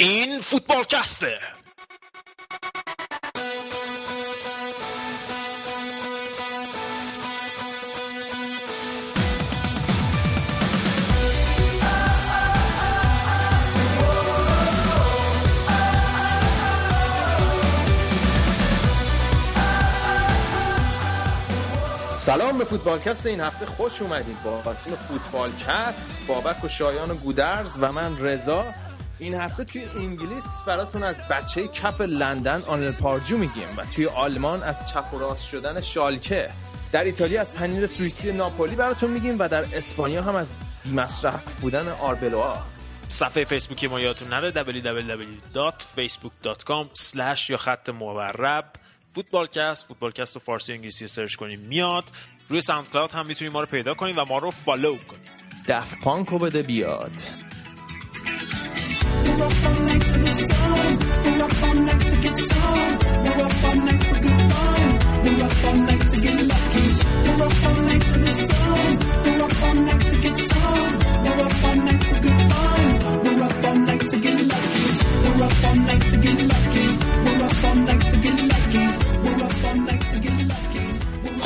این فوتبال کسته سلام به فوتبالکست این هفته خوش اومدید. با تیم فوتبالکست بابک و شایان و گودرز و من رضا. این هفته توی انگلیس براتون از بچه کف لندن آلن پاردیو میگیم و توی آلمان از چپ و راست شدن شالکه در ایتالیا از پنیر سوئیسی ناپولی براتون میگیم و در اسپانیا هم از مصرف بودن آربلوآ صفحه فیسبوکی ما یادتون نره www.facebook.com یا خط مورب. فوتبالکست فوتبالکست و فارسی انگلیسی search کنیم. میاد. روی SoundCloud هم می‌تونید ما رو پیدا کنید و ما رو follow کنید. دف پانکو بده بیاد. We're up all night to the sun. We're up all night to get some. We're up all night for good fun. We're up all night.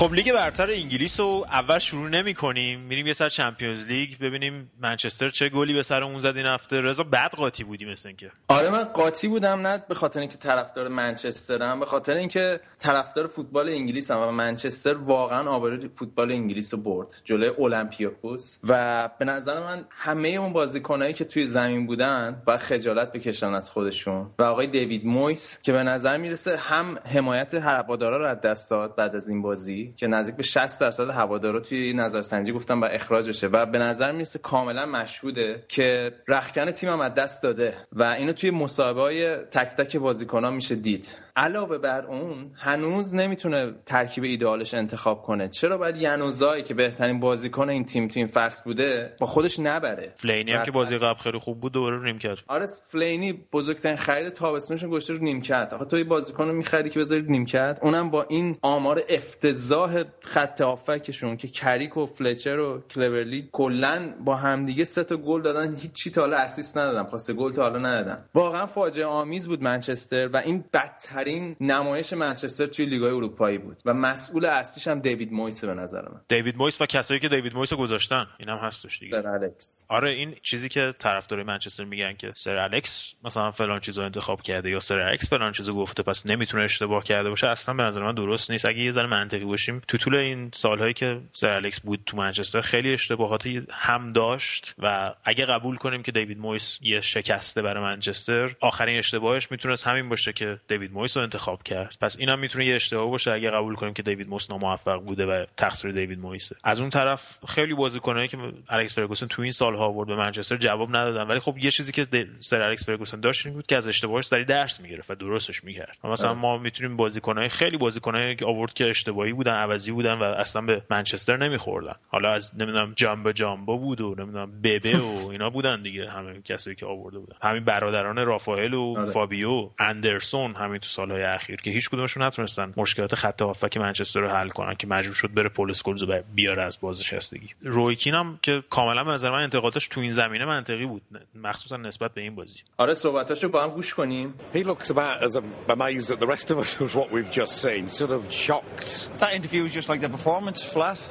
خب لیگ برتر انگلیس رو اول شروع نمی کنیم میریم یه سر Champions League ببینیم منچستر چه گلی به سر اون زد این هفته. رضا بد قاطی بودی مثل اینکه. آره من قاطی بودم نه به خاطر اینکه طرفدار منچسترم به خاطر اینکه طرفدار فوتبال انگلیس هم و منچستر واقعا آبروی فوتبال انگلیس رو برد جلوی اولمپیاکوس. و به نظر من همه اون بازیکنایی که توی زمین بودن و خجالت بکشن از خودشون. و آقای دیوید مویس که به نظر می‌رسه هم حمایت هوادارا رو از دست داد بعد از این بازی که نزدیک به 60 درصد هوادارا توی نظرسنجی گفتن باید اخراج بشه و به نظر می‌رسه کاملا مشهوده که رختکن تیمم از دست داده و اینو توی مسابقه های تک تک بازیکن‌ها میشه دید. علاوه بر اون هنوز نمی‌تونه ترکیب ایدئالش انتخاب کنه. چرا باید یانوزای که بهترین بازیکن این تیم تو این فصل بوده با خودش نبره؟ فلینی هم که بازی قبل خیلی خوب بود دوباره رو کرد. آره فلینی بزرگترین خرید تابستونش گذاشته رو کرد. آخه تو بازیکن رو می‌خری که بذاری کرد. اونم با این آمار افتضاح خط هافکشون که کریک و فلچر و کلورلی کلا با همدیگه سه تا گل دادن هیچ تا حالا assist ندادن پاس گل تا حالا ندادن. واقعا فاجعه آمیز بود منچستر و این بدتر بهترین نمایش منچستر توی لیگ‌های اروپایی بود و مسئول اصلیش هم دیوید مویس به نظر من. دیوید مویس و کسایی که دیوید مویس گذاشتن اینم هستش دیگه. سر الکس. آره این چیزی که طرفدار منچستر میگن که سر الکس مثلا فلان چیزو انتخاب کرده یا سر الکس فلان چیزو گفته پس نمی‌تونه اشتباه کرده باشه اصلا به نظر من درست نیست. اگه یه ذره منطقی باشیم تو طول این سالهایی که سر الکس بود تو منچستر خیلی اشتباهاتی هم داشت و اگه قبول کنیم که دیوید مویس یه شکسته برای منچستر آخرین اشتباهش می‌تونست همین باشه که دیوید مویس رو انتخاب کرد. پس اینم می‌تونه یه اشتباه باشه اگه قبول کنیم که دیوید مویس ناموفق بوده و تقصیر دیوید مویسه از اون طرف خیلی بازیکنایی که الکس فرگوسن تو این سالها آورد به منچستر جواب ندادن. ولی خب یه چیزی که سر الکس فرگوسن داشت این بود که از اشتباهش سریع درس می‌گرفت و درستش می‌کرد. مثلا آره. ما می‌تونیم بازیکنای خیلی بازیکنایی که آورد که اشتباهی بودن عوضی بودن و اصلا به منچستر نمیخوردن. حالا از نمی‌دونم جامبا جامبا بود و نمی‌دونم ببه و اینا بودن دیگه همه کسایی که آورده بودن. همین برادران رافائل و آره. فابیو اندرسون همین تو سالهای اخیر که هیچ کدومشون نتونستن مشکلات خط هافک منچستر رو حل کنن که مجبور شد بره پل اسکولز رو بیاره از بازنشستگی روی کین هم که کاملا به نظر من انتقادش تو این زمینه منطقی بود مخصوصا نسبت به این بازی آره صحبتاشو با هم گوش کنیم He looks about as amazed at the rest of us with what we've just seen sort of shocked That interview was just like the performance flat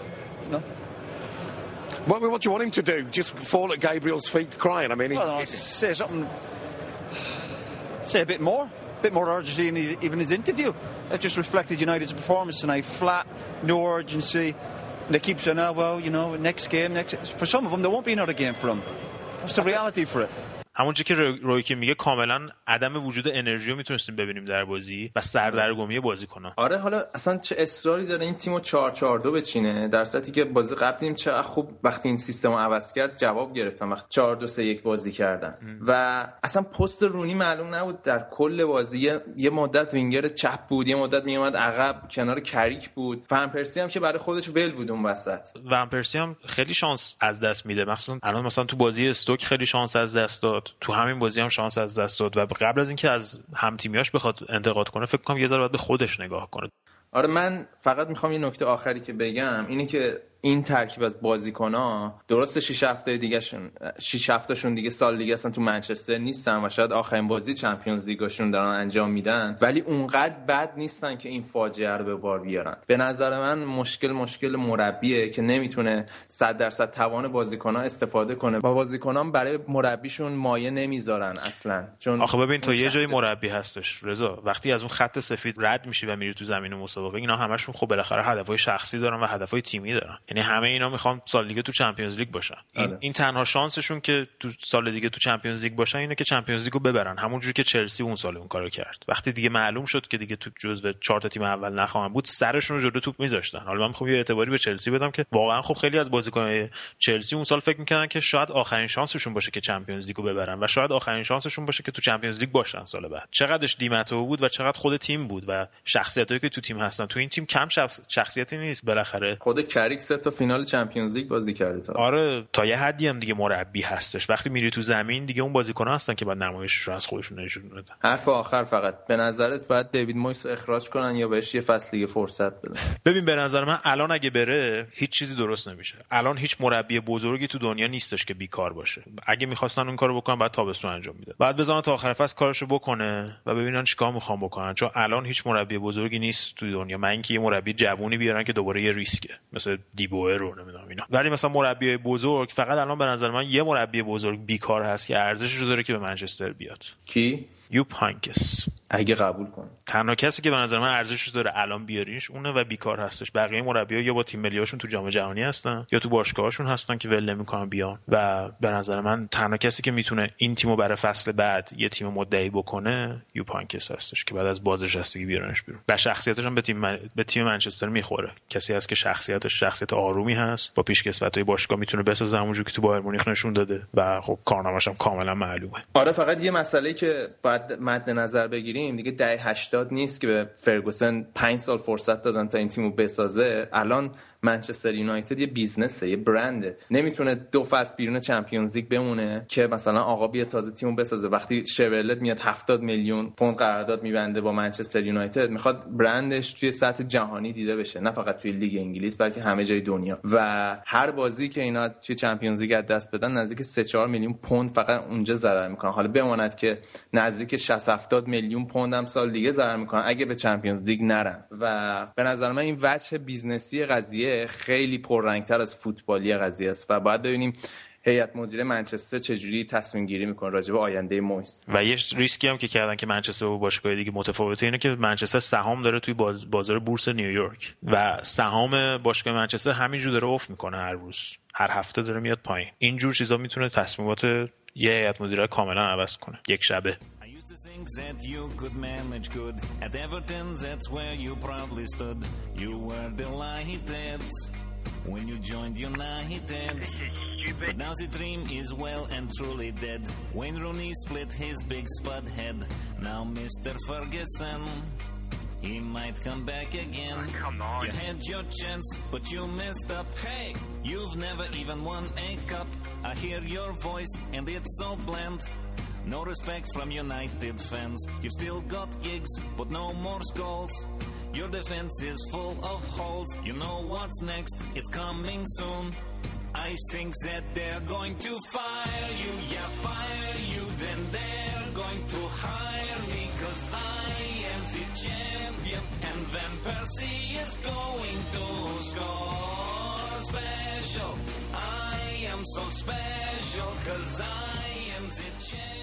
no Well, what do you want him to do? Just fall at Gabriel's feet crying? I mean, well, say something. Say a bit more. Bit more urgency in even his interview. It just reflected United's performance tonight. Flat, no urgency. And they keep saying, oh, well, you know, next game, next. For some of them, there won't be another game for them. That's the reality for it. همونجا که روی میگه کاملا عدم وجود انرژی رو می‌تونستیم ببینیم در بازی و سردرگمی بازی کنن آره حالا اصلا چه اصراری داره این تیمو 4 4 2 بچینه در صورتی که بازی قبل دیدیم چه خوب وقتی این سیستم رو عوض کرد جواب گرفتن وقتی 4 2 3 1 بازی کردن. ام. و اصلا پست رونی معلوم نبود در کل بازی. یه مدت وینگر چپ بود یه مدت میومد عقب کنار کریک بود. فن پرسی هم که برای خودش ول بود اون وسط. ون پرسی هم خیلی شانس از دست میده. مثلا الان مثلا تو بازی استوک خیلی شانس از دست داد. تو همین بازی هم شانس از دست داد و قبل از اینکه از هم تیمیاش بخواد انتقاد کنه فکر کنم یه ذره باید به خودش نگاه کنه. آره من فقط می‌خوام یه نکته آخری که بگم اینه که این ترکیب از بازیکن‌ها درست 6 هفته دیگهشون 6 هفتهشون دیگه سال دیگه اصلا تو منچستر نیستن و شاید آخرین بازی چمپیونز لیگشون دارن انجام میدن ولی اونقدر بد نیستن که این فاجعه رو به بار بیارن. به نظر من مشکل مشکل مربیه که نمی‌تونه 100 درصد توان بازیکن‌ها استفاده کنه و بازیکنان برای مربیشون مایه نمی‌ذارن اصلا. چون آخه ببین تو یه جای مربی هستش رضا. وقتی از اون خط سفید رد میشی و میری تو زمین مسابقه اینا همشون خب بالاخره هدفهای شخصی دارن و هدفهای تیمی دارن. یعنی همه اینا می‌خوان سال دیگه تو Champions League باشن. این, آره. این تنها شانسشون که تو سال دیگه تو Champions League باشن اینه که Champions League و ببرن. همونجوری که چلسی اون سال اون کارو کرد. وقتی دیگه معلوم شد که دیگه تو جزو چهار تا تیم اول نخواهن بود سرشون رو جلو توپ میذاشتن. حالا من می‌خوام یه اعتباری به چلسی بدم که واقعا خب خیلی از بازیکن‌های چلسی اون سال فکر می‌کردن که شاید آخرین شانسشون باشه که Champions League و ببرن و شاید آخرین شانسشون باشه که تو Champions League باشن سال بعد. چقدرش دی متئو بود و چقدر خود تیم بود و شخصیتایی که تو تیم هستن. تو این تیم کم شخص... شخصیتی نیست بالاخره. خود کریک تا فینال چمپیونز لیگ بازی کرده تا. آره تا یه حدی هم دیگه مربی هستش. وقتی میری تو زمین دیگه اون بازیکن‌ها هستن که بعد نمایشش رو از خودشون نشون بدن حرف آخر فقط. به نظرت باید دیوید مویس اخراج کنن یا بهش یه فصل دیگه فرصت بدن؟ ببین به نظر من الان اگه بره هیچ چیزی درست نمیشه. الان هیچ مربی بزرگی تو دنیا نیستش که بیکار باشه. اگه می‌خواستن اون کارو بکنن بعد تابستون انجام می‌داد بعد بزنن تا آخر فصل کارشو بکنه و ببینن چیکار می‌خوام بکنن. چون الان هیچ مربی بزرگی نیست تو دنیا. من اینکه یه مربی جوونی بیارن که دوباره یه ریسکه. مثل دیبوئر رو نمی‌دونم اینا. ولی مثلا مربی بزرگ فقط الان به نظر من یه مربی بزرگ بیکار هست که ارزشش رو داره که به منچستر بیاد. کی؟ یوب هانکس اگه قبول کن تنها کسی که به نظر من ارزشش داره الان بیاریش اونه و بیکار هستش. بقیه مربی‌ها یا با تیم ملیاشون تو جام جهانی هستن یا تو باشگاهشون هستن که ول نمی‌کنن بیان. و به نظر من تنها کسی که می‌تونه این تیمو برای فصل بعد یه تیم مدعی بکنه یوب هانکس هستش که بعد از بازنشستگی بیارنش بیرون. و شخصیتش هم به تیم من... به تیم منچستر می‌خوره. کسی هست که شخصیتش شخصیت آرومی هست. با پیشکسوتای باشگاه می‌تونه بسازه همونجوری که تو بایر مونیخ نشون داده. و خب کارنامه‌ش هم کاملا معلومه. آره فقط یه مسئله که باید مد نظر بگیریم دیگه دهه 80 نیست که به فرگوسن 5 سال فرصت دادن تا این تیمو بسازه. الان منچستر یونایتد یه business ه یه برنده. نمی‌تونه دو فصل بیرون Champions League بمونه که مثلا آقا بیا تازه تیمو بسازه. وقتی شورلت میاد 70 میلیون پوند قرارداد میبنده با منچستر یونایتد می‌خواد برندش توی سطح جهانی دیده بشه. نه فقط توی لیگ انگلیس بلکه همه جای دنیا. و هر بازی که اینا توی Champions League دست بدن نزدیک 3 4 میلیون پوند فقط اونجا ضرر می‌کنن. حالا بماند که نزدیک 60 70 میلیون پوند هم سال دیگه ضرر می‌کنن اگه به Champions League نرن. و به نظر من این وجه business ی قضیه خیلی پررنگتر از فوتبالی قضیه است و باید ببینیم هیئت مدیره منچستر چجوری تصمیم گیری می‌کنه راجع به آینده مویس و یه ریسکی هم که کردن که منچستر با باشگاه دیگه متفاوته اینه که منچستر سهام داره توی بازار بورس نیویورک و سهام باشگاه منچستر همینجور داره افت می‌کنه هر روز. هر هفته داره میاد پایین. اینجور چیزا می‌تونه تصمیمات یه هیئت مدیره کاملا عوض کنه. یک شبه. That you could manage good. At Everton, that's where you proudly stood. You were delighted when you joined United. But now the dream is well and truly dead. Wayne Rooney split his big spud head. Now Mr. Ferguson. He might come back again. Oh, come on. You had your chance, but you messed up. Hey, you've never even won a cup. I hear your voice, and it's so bland. No respect from United fans. You've still got gigs, but no more goals. Your defense is full of holes. You know what's next, it's coming soon. I think that they're going to fire you, yeah, fire you. Then they're going to hire me, cause I am the champion. And Van Persie is going to score special. I am so special, cause I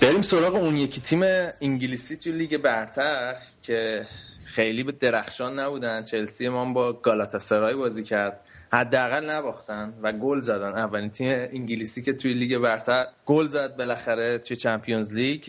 بریم سراغ اون یکی تیم انگلیسی توی لیگ برتر که خیلی به درخشان نبودن. چلسی ما با گالاتاسرای بازی کرد. حداقل نباختن و گل زدن. اولین تیم انگلیسی که توی لیگ برتر گل زد بالاخره توی Champions League.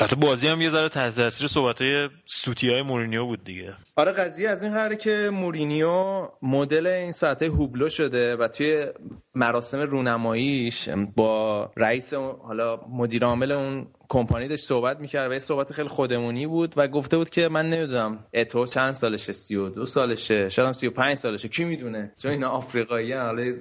حتی بازی هم یه ذره تحت تاثیر صحبت های سوتی های مورینیو بود دیگه. آره قضیه از این قراره که مورینیو مدل این ساعته هوبلو شده و توی مراسم رونماییش با رئیس حالا مدیر عامل اون کمپانی داشت صحبت می‌کرد و یه صحبت خیلی خودمونی بود و گفته بود که من نمی‌دونم اتو چند سالشه 32 سالشه شاید هم 35 سالشه کی می‌دونه؟ چون اینا آفریقایی حالا یه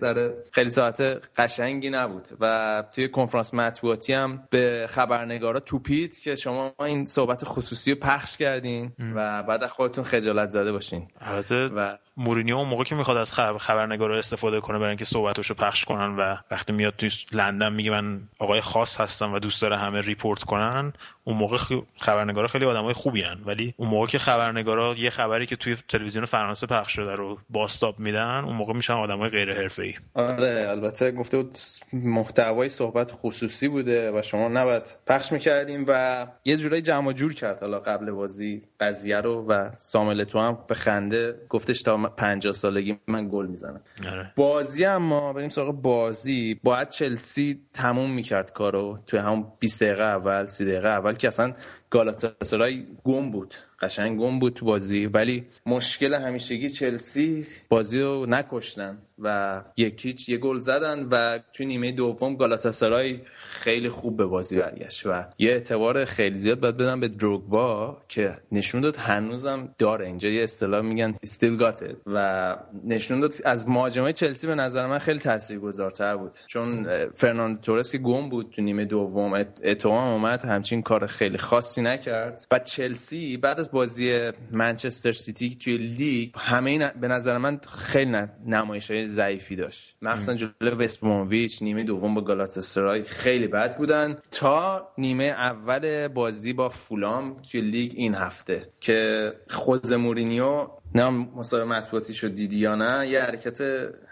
خیلی ساعت قشنگی نبود و توی کنفرانس مطبوعاتی هم به خبرنگارا توپید که شما این صحبت خصوصی رو پخش کردین و بعد خودتون خجالت زده باشین. البته و مورینیو اون موقع که می‌خواد از خبر خبرنگارا استفاده کنه برای اینکه صحبتشو پخش کنن و وقتی میاد توی لندن میگه من آقای خاص هستم و دوست داره همه report کنن اون موقع خبرنگارا خیلی آدمای خوبی هن. ولی اون موقع که خبرنگارا یه خبری که توی تلویزیون فرانسه پخش شده رو بازتاب میدن اون موقع میشن آدمای غیر حرفه‌ای آره البته گفته بود محتوای صحبت خصوصی بوده و شما نباید پخش می‌کردیم و یه جورایی جمع جور کرد حالا قبل بازی قضیه رو و ساموئل اتو هم به خنده گفتش تا 50 سالگی من گل می‌زنم. آره. بازی اما بریم سراغ بازی. باید چلسی تموم می‌کرد کارو. توی همون 20 دقیقه اول 30 دقیقه اول که اصلا گالاتاسرای گم بود. قشنگ گم بود تو بازی ولی مشکل همیشگی چلسی بازی رو نکشتن و یکیچ یه گل زدن و توی نیمه دوم گالاتاسرای خیلی خوب به بازی برگشت و یه اعتبار خیلی زیاد باید بدم به دروگبا که نشون داد هنوزم داره. اینجا یه اصطلاح میگن still got it. و نشون داد از مهاجمای چلسی به نظر من خیلی تاثیرگذارتر بود. چون فرناندو تورس گم بود تو نیمه دوم اتو هم اومد همچین کار خیلی خاصی نکرد. و چلسی بعد از بازی منچستر سیتی توی لیگ همه این به نظر من خیلی نمایش های ضعیفی داشت. مخصوصا جلوی وستبرومیچ نیمه دوم با گالاتاسرای خیلی بد بودن. تا نیمه اول بازی با فولام توی لیگ این هفته که خوزه مورینیو نه مسابقه مطبوعاتی شد دیدی یا نه؟ یه حرکت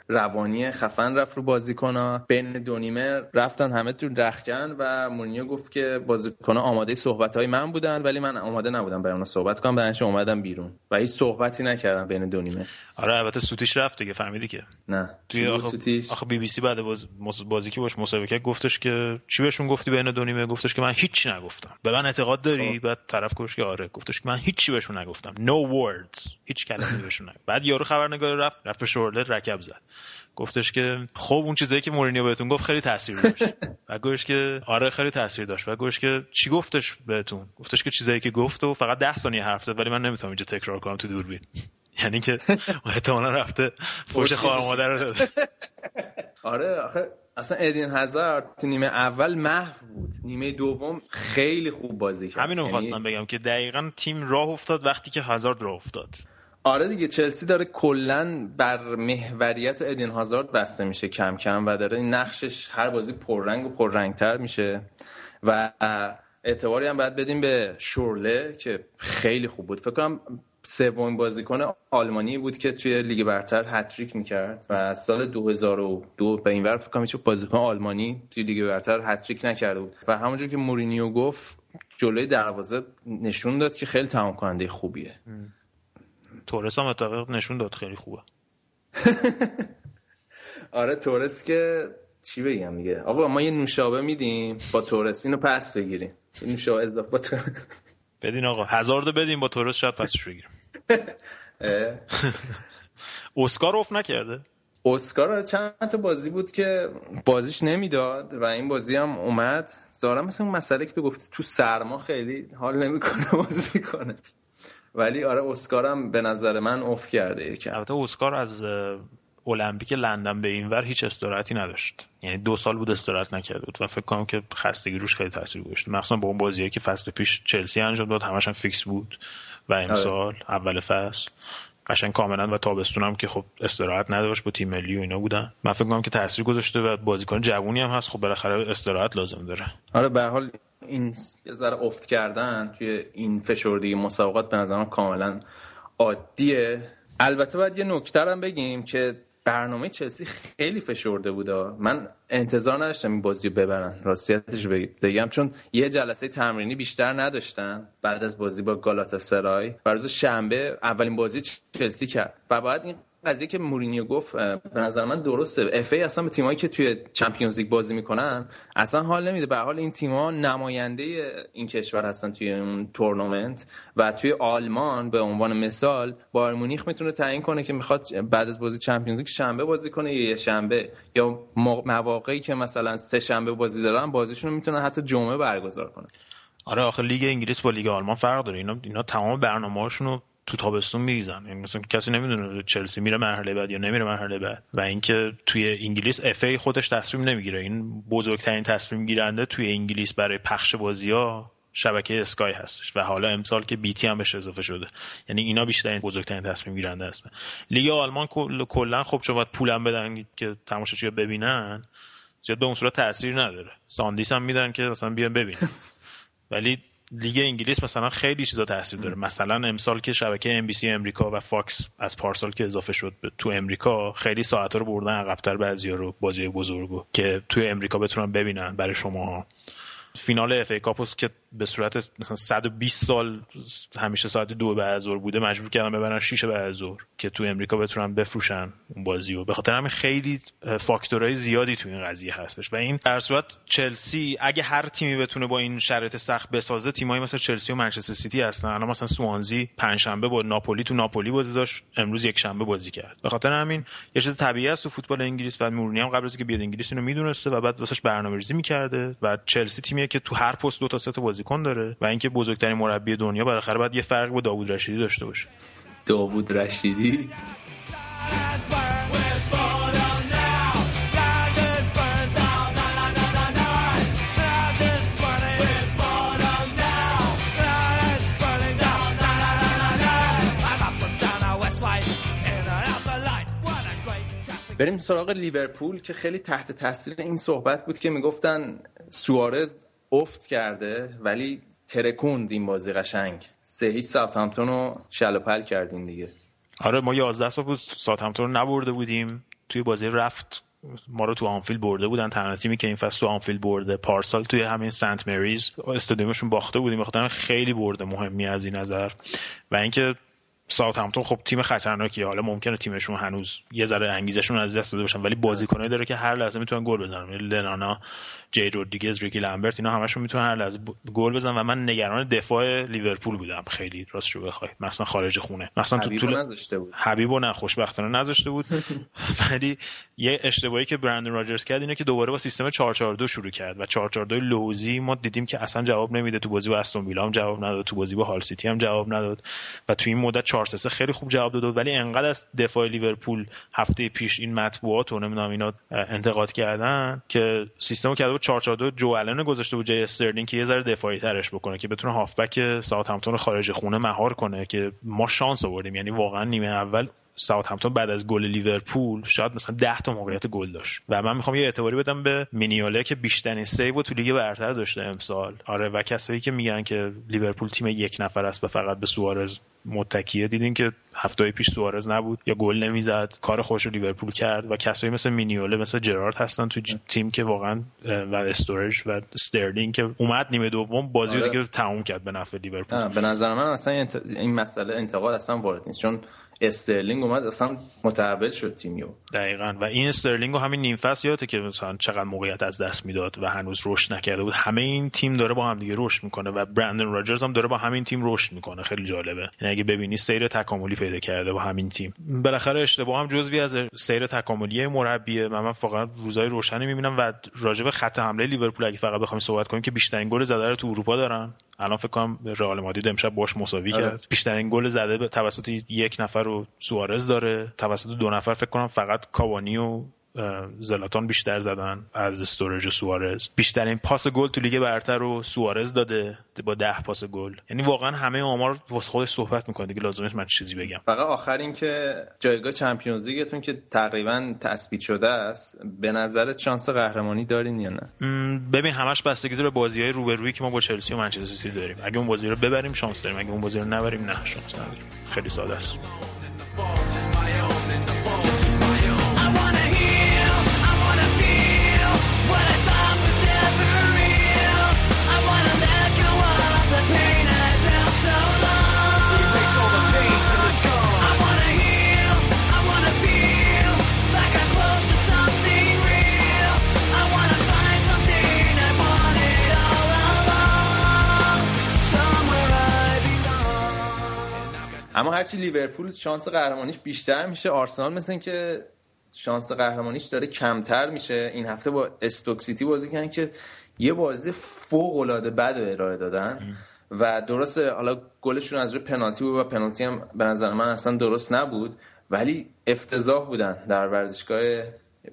روانی خفن رفت رو بازیکن بین دو نیمه رفتن همه تو رخکن و مورینیو گفت که بازیکن آماده صحبت های من بودن ولی من آماده نبودم برای اونا صحبت کنم. برنش اومدم بیرون و هیچ صحبتی نکردم بین دو نیمه. آره البته سوتیش رفت دیگه فهمیدی که؟ نه توی آخه, سوتیش؟ آخه بی بی سی بعد باز... بازی که باش مسابقه گفتش که چی بهشون گفتی بین دو نیمه؟ گفتش که من هیچ نگفتم. به من اعتقاد داری؟ آه. بعد طرف گفتش که آره گفتش که من هیچ بهشون نگفتم. No words. هیچ کلمه نگفتم بعد یارو خبرنگار رفت رفت به شورلر رکب زد. گفتش که خب اون چیزایی که مورینیو بهتون گفت خیلی تاثیر داشت. و گفتش که آره خیلی تاثیر داشت. و گفتش که چی گفتش بهتون؟ گفتش که چیزایی که گفت و فقط 10 ثانیه حرف زد ولی من نمی‌تونم اینجا تکرار کنم تو دوربین. یعنی که احتمالا رفته فوش خواهر مادر رو داده آره آخه اصلا ادین هزار تو نیمه اول محو بود. نیمه دوم خیلی خوب بازی کرد. همینو یعنی می‌خواستم بگم که دقیقا تیم راه افتاد وقتی که هزارد راه افتاد. آره دیگه چلسی داره کلا بر محوریت ادین هازارد بسته میشه کم کم و داره نقشش هر بازی پررنگ و پررنگتر میشه و اعتباری هم باید بدیم به شورله که خیلی خوب بود. فکر کنم سومین بازیکن آلمانی بود که توی لیگ برتر هتریک می‌کرد و سال 2002 به این ور فکر کنم بازیکن آلمانی توی لیگ برتر هتریک نکرده بود. و همونجور که مورینیو گفت جلوی دروازه نشون داد که خیلی تمام کننده خوبیه تورس هم اتفاق نشون داد خیلی خوبه. آره تورس که چی بگم میگه آقا ما یه نوشابه میدیم با تورس اینو پس بگیریم. نوشابه اضافه با بدین آقا هزار بدیم با تورس شاید پسش بگیریم. اسکار افت نکرده؟ اسکار چند تا بازی بود که بازیش نمی‌داد و این بازی هم اومد. زارم مثل اون مسئله که تو گفتی تو سرما خیلی حال نمی‌کنه بازی کنه. ولی آره اسکارم به نظر من افت کرده یکم. البته اسکار از المپیک لندن به اینور هیچ استراحتی نداشت. یعنی دو سال بود استراحت نکرده بود و فکر کنم که خستگی روش خیلی تاثیر گذاشت. مخصوصا با اون بازیایی که فصل پیش چلسی انجام داد همش هم فیکس بود. و امسال آره. اول فصل قشنگ کاملا و تابستونم که خب استراحت نداشت با تیم ملی و اینا بودن. من فکر کنم که تاثیر گذاشته و بازیکن جوونی هم هست. خب بالاخره استراحت لازم داره. آره به هر حال این یه ذره افت کردن توی این فشردگی مسابقات به نظرم کاملا عادیه. البته باید یه نکته هم بگیم که برنامه چلسی خیلی فشرده بوده. من انتظار نداشتم این بازی رو ببرن. راستیتش بگم چون یه جلسه تمرینی بیشتر نداشتن بعد از بازی با گالاتا سرای روز شنبه اولین بازی چلسی کرد. و بعد این قضیه که مورینیو گفت به نظر من درسته. FA اصلا به تیمایی که توی Champions League بازی می‌کنن اصلا حال نمیده. به هر حال این تیم‌ها نماینده این کشور هستن توی اون تورنمنت و توی آلمان به عنوان مثال بایرن مونیخ می‌تونه تعیین کنه که می‌خواد بعد از بازی Champions League شنبه بازی کنه یا شنبه. یا مواقعی که مثلا سه شنبه بازی دارن بازیشون می‌تونه حتی جمعه برگزار کنه. آره آخه لیگ انگلیس با لیگ آلمان فرق داره. اینا اینا تمام برنامه‌هاشون رو تو تابستون میریزن یعنی مثلا کسی نمی‌دونه چلسی میره مرحله بعد یا نمیره مرحله بعد. و اینکه توی انگلیس FA خودش تصمیم نمی‌گیره. این بزرگترین تصمیم گیرنده توی انگلیس برای پخش بازی ها شبکه Sky هستش. و حالا امسال که BT هم بهش اضافه شده. یعنی اینا بیشتر بزرگترین تصمیم گیرنده هستن. لیگ آلمان کلا خب شما باید پولم بدن که تماشاچی ببینن زیاد به اون صورت تاثیر نداره. ساندیس هم میدن که مثلا بیان ببینن. ولی لیگ انگلیس مثلا خیلی چیزا تاثیر داره. مثلا امسال که شبکه NBC امریکا و Fox از پارسال که اضافه شد تو امریکا خیلی ساعت رو بردن عقبتر بعضیا رو بازی بزرگو که توی امریکا بتونن ببینن برای شما فینال FA Cup ه که به صورت مثلا 120 سال همیشه ساعت دو بعد ظهر بوده مجبور کردن ببرن 6 بعد ظهر که تو امریکا بتونن بفروشن اون بازی و به خاطر همین خیلی فاکتورهای زیادی تو این قضیه هستش. و این در صورت چلسی اگه هر تیمی بتونه با این شرایط سخت بسازه تیمایی مثل چلسی و منچستر سیتی هستن. الان مثلا سوانزی پنجشنبه با ناپولی تو ناپولی بازی داشت امروز یک شنبه بازی کرد. به خاطر همین یه چیز طبیعی است تو فوتبال انگلیس و مورینی هم قبل از اینکه بیاد انگلیس اینو می‌دونسته و بعد واسش برنامه‌ریزی می‌کرده. و چلسی تیمیه که تو هر پست دو تا سه تا بازیکن داره و اینکه بزرگترین مربی دنیا بالاخره باید یه فرق با داوود رشیدی داشته باشه. داوود رشیدی؟ بریم سراغ لیورپول که خیلی تحت تاثیر این صحبت بود که می‌گفتن سوارز افت کرده ولی ترکوند این بازی قشنگ. سه هیچ ساوثهامپتون رو شل و پل کردین دیگه. آره ما 11 سال بود ساوثهامپتون رو نبرده بودیم. توی بازی رفت ما رو تو آنفیل برده بودن. تنها تیمی که این فصل تو آنفیل برده پارسال توی همین سنت مریز استادیومشون باخته بودیم. بخاطر خیلی برده مهمی از این نظر. و اینکه ساوثهامپتون خب تیم خطرناکیه. حالا ممکنه تیمشون هنوز یه ذره انگیزشون از دست داده باشن ولی بازیکنایی داره که هر لحظه می‌تونن گل بزنن. یعنی لنانا جی رودریگز ریکی لامبرت اینا همشون می‌تونن هر لحظه گل بزنن و من نگران دفاع لیورپول بودم. خیلی راست رو بخوای مثلا خارج خونه. مثلا تو طول نذاشته بود. حبیبو نه خوشبختانه نذاشته بود. ولی یه اشتباهی که برندن راجرز کرد اینه که دوباره با سیستم 442 شروع کرد و 442 لوزی ما دیدیم که اصلا جواب نمیده. تو بازی با استون ویلا هم جواب نداد. تو بازی با هال سیتی هم جواب نداد. و تو این مدت 4 خیلی خوب جواب داد ولی انقدر از دفاع لیورپول هفته پیش این مطبوعات و نمی‌دونم اینا انتقاد کردن که سیستمو کرده 442 جو الن گذاشته بود جای استرلینگ که یه ذره دفاعی ترش بکنه که بتونه هافبک ساوثهامپتون خارج خونه مهار کنه که ما شانس آوردیم. یعنی واقعا نیمه اول ساوثهامپتون بعد از گل لیورپول شاید مثلا 10 تا موقعیت گل داشت. و من می‌خوام یه اعتباری بدم به مینیوله که بیشترین سیو تو لیگ برتر داشته امسال. آره و کسایی که میگن که لیورپول تیم یک نفر است و فقط به سوارز متکیه دیدین که هفته پیش سوارز نبود یا گل نمی‌زد کار خوش رو لیورپول کرد و کسایی مثل مینیوله مثل جرارد هستن تو تیم که واقعا و استورج و استرلینگ که اومد نیمه دوم بازی رو آره. دیگه تموم کرد به نفع لیورپول. به نظر من اصلا این مسئله انتقاد اصلا وارد نیست. چون استرلینگ اومد اصلا متحول شد تیم یهو دقیقا. و این استرلینگ رو همین نیم فصل یادته که مثلا چقدر موقعیت از دست می‌داد و هنوز رشد نکرده بود. همه این تیم داره با هم دیگه رشد می‌کنه و برندن راجرز هم داره با همین تیم رشد می‌کنه. خیلی جالبه. یعنی اگه ببینی سیر تکاملی پیدا کرده با همین تیم. بالاخره اشتباه هم جزوی از سیر تکاملی مربیه. من, من فقط روزای روشنی می‌بینم و راجب خط حمله لیورپول اگه فقط بخوایم صحبت کنیم که بیشترین گل زده رو تو اروپا دارن. الان فکر کنم رئال مادرید امشب باش مساوی آره. کرد. بیشترین گل زده توسط یک نفر رو سوارز داره. توسط دو نفر فکر کنم فقط کاوانی و زلاتان بیشتر زدن از استورج و سوارز. بیشترین پاس گل تو لیگ برتر رو سوارز داده با ده پاس گل. یعنی واقعا همه آمار واسه خودش صحبت می‌کنه. دیگه لازم من چیزی بگم. فقط آخر این که جایگاه چمپیونز لیگتون که تقریبا تثبیت شده است به نظرت شانس قهرمانی دارین یا نه؟ ببین همش بستگی داره بازی های روبرویی که ما با چلسی و منچستر سیتی داریم. اگه اون بازی رو ببریم شانس داریم. اگه اون بازی رو نبریم نه شانس نداریم. خیلی ساده است. اما هرچی لیورپول شانس قهرمانیش بیشتر میشه آرسنال مثل که شانس قهرمانیش داره کمتر میشه. این هفته با استوک سیتی بازی کردن که یه بازی فوق العاده بد ارائه دادن و درسته حالا گلشون از روی پنالتی بود و پنالتی هم به نظر من اصلا درست نبود ولی افتضاح بودن در ورزشگاه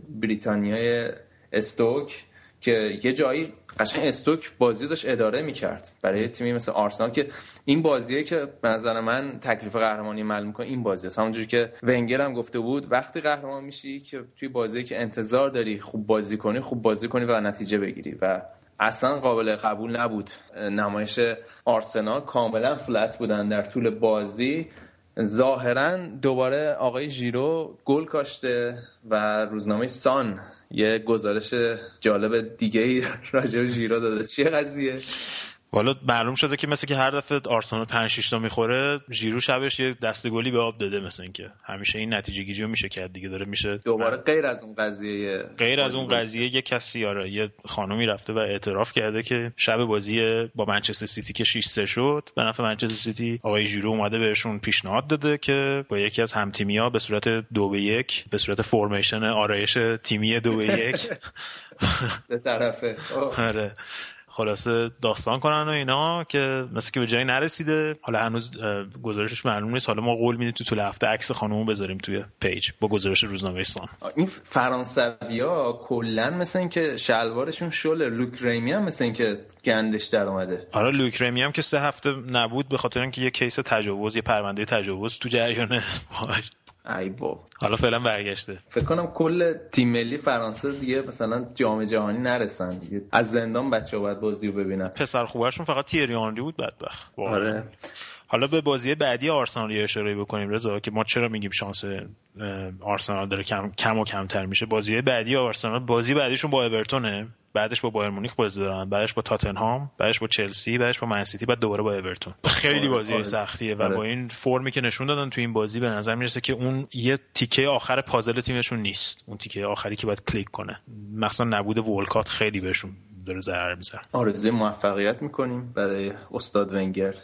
بریتانیای استوک. که یه جایی قشنگ استوک بازی داشت اداره می‌کرد برای تیمی مثل آرسنال که این بازیه که به نظر من تکلیف قهرمانی معلوم کنه این بازی است همونجوری که ونگر هم گفته بود وقتی قهرمان میشی که توی بازی که انتظار داری خوب بازی کنی خوب بازی کنی و نتیجه بگیری و اصلا قابل قبول نبود. نمایش آرسنال کاملا فلت بودن در طول بازی. ظاهرا دوباره آقای ژیرو گل کاشته و روزنامه سان یه گزارش جالب دیگه ای راجع به ژیرو داده. چیه قضیه؟ حالا معلوم شده که مثل که هر دفعه آرسنال 5 6 تا می‌خوره ژیرو شبش یه دست گلی به آب داده مثل اینکه. همیشه این نتیجه گیری رو میشه کرد دیگه داره میشه. دوباره غیر از اون قضیه غیر از اون قضیه یه کسی آره یه خانومی رفته و اعتراف کرده که شب بازی با منچستر سیتی که 6 3 شد به نفع منچستر سیتی آقای ژیرو اومده بهشون پیشنهاد داده که با یکی از همتیمیا به صورت دو به یک به صورت فرمیشن آرایش تیمی دو به یک. طرفه. آره. خلاصه داستان کنن و اینا که مثل که به جایی نرسیده. حالا هنوز گزارشش معلوم نیست. حالا ما قول میدیم تو طول هفته عکس خانومو بذاریم توی پیج با گزارش روزنامه سان این فرانسویا کلا مثل اینکه شلوارشون شله لوییک رمی هم مثل اینکه گندش در اومده. آره لوییک رمی هم که سه هفته نبود به خاطر اینکه یه case تجاوز یه پرونده تجاوز تو جریانه ای بابا. حالا فعلا برگشته. فکر کنم کل تیم ملی فرانسه دیگه مثلا جام جهانی نرسن دیگه. از زندان بچه باید بازی رو ببینن. پسر خوبشون فقط تیری آنری بود بدبخت. آره. حالا به بازی بعدی آرسنال یه اشاره بکنیم رضا که ما چرا میگیم شانس آرسنال داره کم کم و کمتر میشه؟ بازی بعدی آرسنال بازی بعدیشون با اورتونه. بعدش با بایر مونیخ بازی دارن بعدش با تاتنهام بعدش با چلسی بعدش با منسیتی بعد دوباره با اورتون. خیلی بازی آره. سختیه و با این فرمی که نشون دادن تو این بازی به نظر می‌رسه که اون یه تیکه آخر پازل تیمشون نیست. اون تیکه آخری که باید کلیک کنه. مثلا نبود ولکات خیلی بهشون داره ضرر می‌زنه. آرزوی موفقیت می‌کنیم برای استاد ونگر.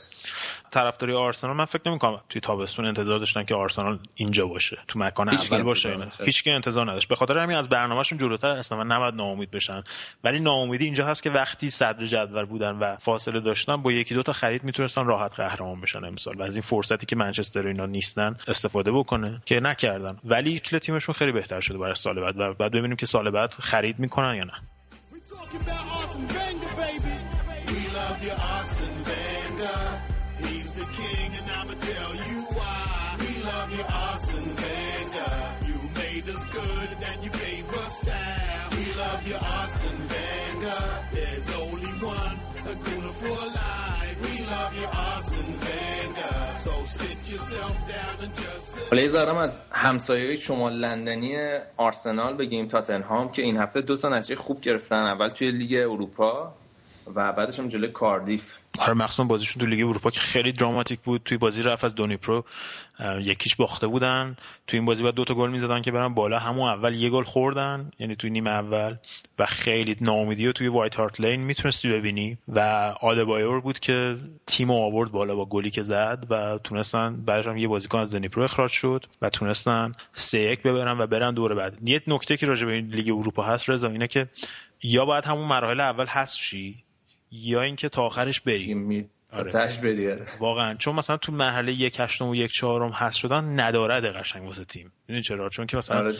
طرفداری آرسنال من فکر نمی‌کنم توی تابستون انتظار داشتن که آرسنال اینجا باشه تو مکان اول باشه. اینا هیچ انتظار نداشت. به خاطر همین از برنامهشون جلوتر اصلا نباید ناامید بشن. ولی ناامیدی اینجا هست که وقتی صدر جدول بودن و فاصله داشتن با یکی دو تا خرید می‌تونستن راحت قهرمان بشن امسال. و از این فرصتی که منچستر اینا نیستن استفاده بکنه که نکردن. ولی کل تیمشون خیلی بهتر شده برای سال بعد. و بعد ببینیم که سال بعد خرید می‌کنن یا نه. talking about Austin Banger, baby. We love your Austin Banger. He's the king, and I'ma tell you why. We love your Austin Banger. You made us good, and you gave us style. We love your Austin Banger. There's only one Laguna for life. We love your Austin. حالا یه از همسایه شما لندنی آرسنال بگیم تاتنهام که این هفته دو تا نتیجه خوب گرفتن. اول توی لیگ اروپا. و بعدش هم جلوی کاردیف. آره مخصوصا بازیشون تو لیگ اروپا که خیلی دراماتیک بود. توی بازی رفت از دنیپرو یکیش باخته بودن. توی این بازی بعد دو تا گل می‌زدن که برن بالا. همون اول یه گل خوردن یعنی توی نیمه اول. و خیلی ناامیدی توی وایت هارت لین می‌تونستی ببینی. و آدبایور بود که تیم آورد بالا با گلی که زد و تونستن بعدش هم یه بازیکن از دنیپرو اخراج شد و تونستن سه یک ببرن و برن دور بعد. یه نکته که راجع به لیگ اروپا هست رضا اینه که یا باید همون مراحل اول هست شی یا اینکه تا آخرش بری آره. بری آره. واقعا. چون مثلا تو مرحله یک هشتم و یک چهارم هست شدن ندارد قشنگ واسه تیم. می‌دونی چرا؟ چون که مثلا آره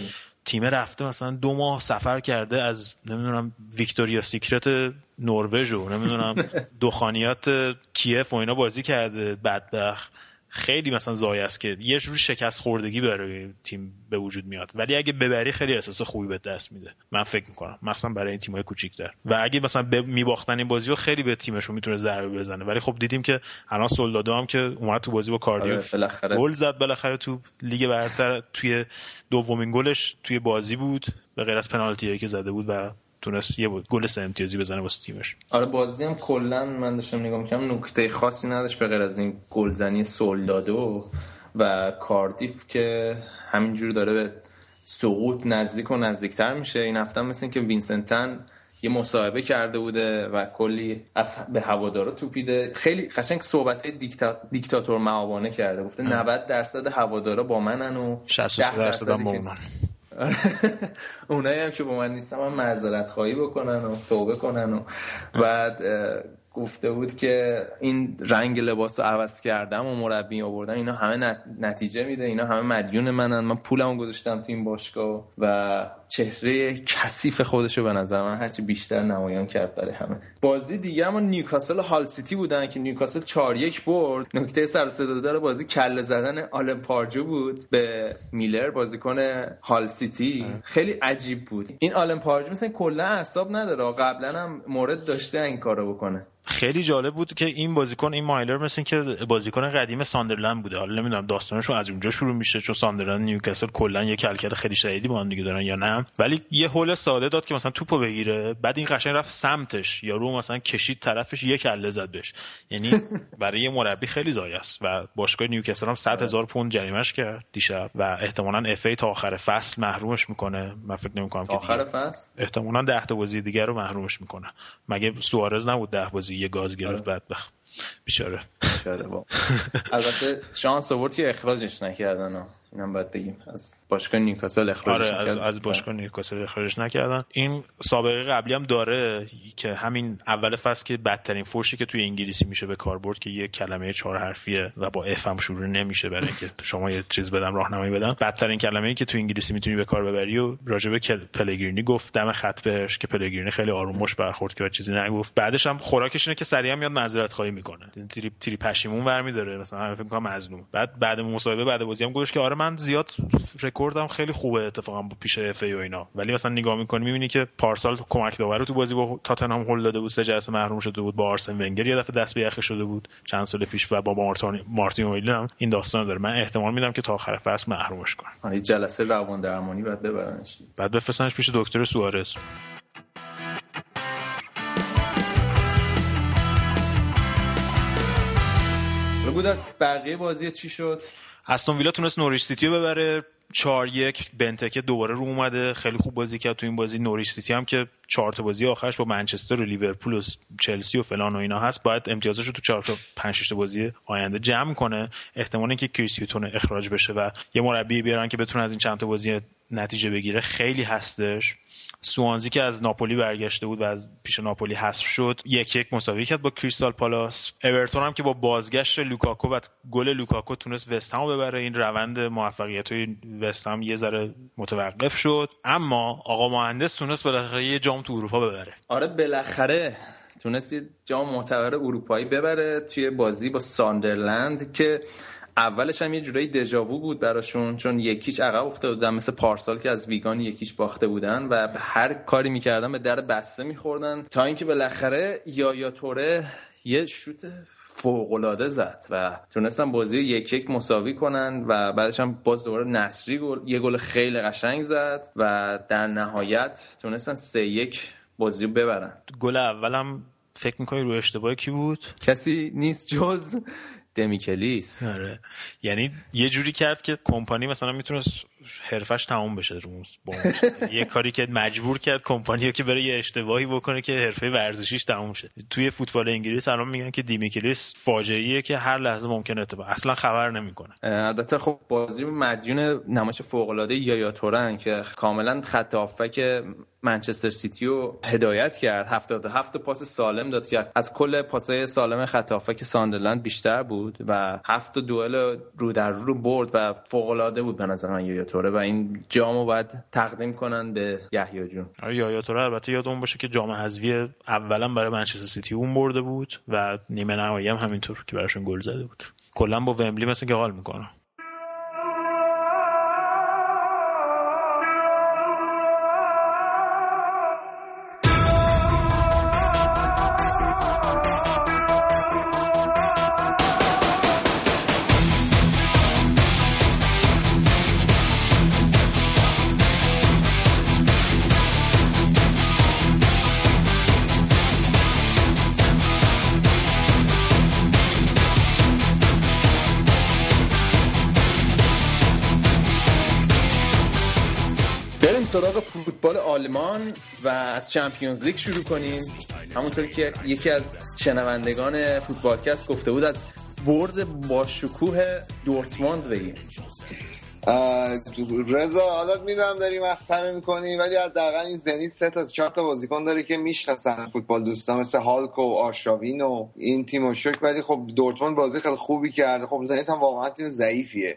تیم رفته مثلا دو ماه سفر کرده از نمی‌دونم ویکتوریا سیکرت نروژ و نمی‌دونم دخانیات کیف و اینا بازی کرده بدبخت. خیلی مثلا ضایع است که یه جور شکست خوردگی برای تیم به وجود میاد. ولی اگه ببری خیلی احساس خوبی به دست میده. من فکر می‌کنم. مثلا برای این تیمای کوچیک‌تر. و اگه مثلا میباختن این بازی رو خیلی به تیمشون می‌تونه ضربه بزنه. ولی خب دیدیم که الان سولدادو هم که اومد تو بازی با کاردیف آره، گل زد بالاخره تو لیگ برتر. توی دومین گلش توی بازی بود. به غیر از پنالتی که زده بود و تونست یه گل سه امتیازی بزنه واسه تیمش. آره بازی هم کلا من داشتم نگاه می‌کنم نکته خاصی نداشت به غیر از این گلزنی سولدادو و کاردیف که همینجور داره به سقوط نزدیک و نزدیکتر میشه. این هفته مثل که وینسنتن یه مصاحبه کرده بوده و کلی از به هوادارا توپیده. خیلی قشنگ صحبت دیکتا... دیکتاتور معابانه کرده. گفته 90 درصد هوادارا با منن و 60 درصد با منن. اونایی هم که با من نیستم هم معذرت خواهی بکنن و توبه کنن و بعد گفته بود که این رنگ لباس رو عوض کردم و مربی آوردم اینا همه نتیجه میده اینا همه مدیون منن. من پولمو گذاشتم تو این باشگاه و چهره کثیف خودش رو به نظر من هرچی بیشتر نمایان کرد برای همه. بازی دیگه اما نیوکاسل و هال سیتی بودن که نیوکاسل 4 1 برد. نکته سر صدا بازی کله زدن آلن پارجو بود به میلر بازیکن هال سیتی. خیلی عجیب بود. این آلن پاردو مثلا کلا اعصاب نداره. قبلا هم مورد داشته این کارو بکنه. خیلی جالب بود که این بازیکن این مایلر مثل که بازیکن قدیم ساندرلند بوده. حالا نمی‌دونم داستانشون از اونجا شروع میشه چون ساندرلند نیوکاسل کلا یه کلکل خیلی شدیدی با هم دیگه دارن یا نه. ولی یه هول ساده داد که مثلا توپو بگیره بعد این قشنگ رفت سمتش. یارو مثلا کشید طرفش یه کله زد بهش. یعنی برای یه مربی خیلی ضایع است و باشگاه نیوکاسل هم 100 هزار پوند جریمش کرد دیشب و احتمالاً اف ای تا آخر فصل محرومش می‌کنه. من فکر نمی‌کنم که آخر فصل؟ احتمالاً 10 تا بازی دیگه رو محرومش می‌کنه. مگه سوارز نبود 10 بازی یه گاز گرفت آره. بدبخت بیچاره بیچاره البته شانس آورد که اخراجش نکردن اینم باید بگیم. از باشگاه نیوکاسل اخراجش آره از, از باشگاه نیوکاسل اخراجش نکردن. این سابقه قبلی هم داره که همین اول فصل که بدترین فوشی که توی انگلیسی میشه به کار برد که یه کلمه چهار حرفیه و با اف هم شروع نمیشه برای اینکه شما یه چیز بدم راهنمایی بدم. بدترین کلمه ای که توی انگلیسی می‌تونی به کار ببری و راجبه پلگرینی گفت. دم خط بهش که پلگرینی خیلی آرومش برخورد که چیزی نگفت. بعدش هم خوراکش اینه که سریع میاد معذرت خواهی می‌کنه. تری تری پشیمون برمیداره مثلا فکر کنم مظلوم بعد بعد مصاحبه بعد بازی هم گفتش که آره من زیاد رکوردم خیلی خوبه اتفاقا با پیش اف ای و اینا. ولی مثلا نگاه می‌کنی می‌بینی که پارسال کمک داور تو بازی با تاتنهام هول داده بود سه جلسه محروم شده بود با آرسن ونگر یه دفعه دست به یخ شده بود چند سال پیش و با مارتین مارتین هم این داستان داره. من احتمال میدم که تا آخر فصل محرومش کنن آره جلسه روان درمانی بعد ببرنش. بعد بفرستنش پیش دکتر سوارز. گودرس بقیه بازی چی شد؟ استون ویلا تونست نوریش سیتی رو ببره. 4 یک بنتکه دوباره رو اومده. خیلی خوب بازی کرد تو این بازی. نوریش سیتی هم که چهار تا بازی آخرش با منچستر و لیورپول و چلسی و فلان و اینا هست باید امتیازش رو تو 4 تا 5 تا بازی آینده جمع کنه. احتمال اینکه کریس هیوتون اخراج بشه و یه مربی بیارن که بتونه از این چند تا بازی نتیجه بگیره خیلی هستش. سوانزی که از ناپولی برگشته بود و از پیش ناپولی حذف شد یک یک مساوی کرد با کریستال پالاس. اورتون هم که با بازگشت لوکاکو و گل لوکاکو تونست وستهم ببره این روند موفقیت های وستهم یه ذره متوقف شد. اما آقا مهندس تونست بالاخره یه جام تو اروپا ببره. آره بالاخره تونست جام معتبر اروپایی ببره توی بازی با ساندرلند که اولش هم یه جورایی دژاوو بود براشون چون یکیش عقب افتاده بودن مثل پارسال که از ویگان یکیش باخته بودن و هر کاری می‌کردن به در بسته میخوردن. تا اینکه بالاخره یا یا توره یه شوت فوقلاده زد و تونستن بازی رو یک یک مساوی کنن و بعدش هم باز دوباره نصری گل یه گل خیلی قشنگ زد و در نهایت تونستن سه یک بازی رو ببرن. گل اولم فکر می‌کنی رو اشتباه کی بود؟ کسی نیست جز دمیکلیس آره. یعنی یه جوری کرد که کمپانی مثلا می‌تونه حرفش تموم بشه رو یه کاری که مجبور کرد کمپانی که بره یه اشتباهی بکنه که حرفه ورزشیش تموم شه. توی فوتبال انگلیس الان میگن که دیمیکلیس فاجعه که هر لحظه ممکن اتفاق اصلا خبر نمی‌کنه. البته خب بازی مدیون نمایش فوق العاده یایا توره که کاملا خط هافبک منچستر سیتی رو هدایت کرد. 77 پاس سالم داد که از کل پاسای سالم خط هافبک ساندرلند بیشتر بود و هفت دوئل رو در رو برد و فوق بود به نظر من یایا توره و این جامو باید تقدیم کنن به یایا جون. آره یایا توره البته یادمون باشه که جام حذفی اولا برای منچستر سیتی اون برده بود و نیمه نهایی هم همینطور که براشون گل زده بود. کلا با ومبلی مثل که حال می‌کنه. آلمان و از چمپیونز لیگ شروع کنیم. همونطور که یکی از شنوندگان فوتبالکست گفته بود از برد با شکوه دورتموند بگیم. رضا حالا می‌دونم داری مسخره می‌کنی ولی حداقل این زنیت سه تا چهار تا بازیکن داره که می‌شناسن فوتبال دوستا مثل هالک و آرشاوین و این تیم شک ولی خب دورتموند بازی خیلی خوبی کرده. خب زنیت هم واقعا تیم ضعیفیه.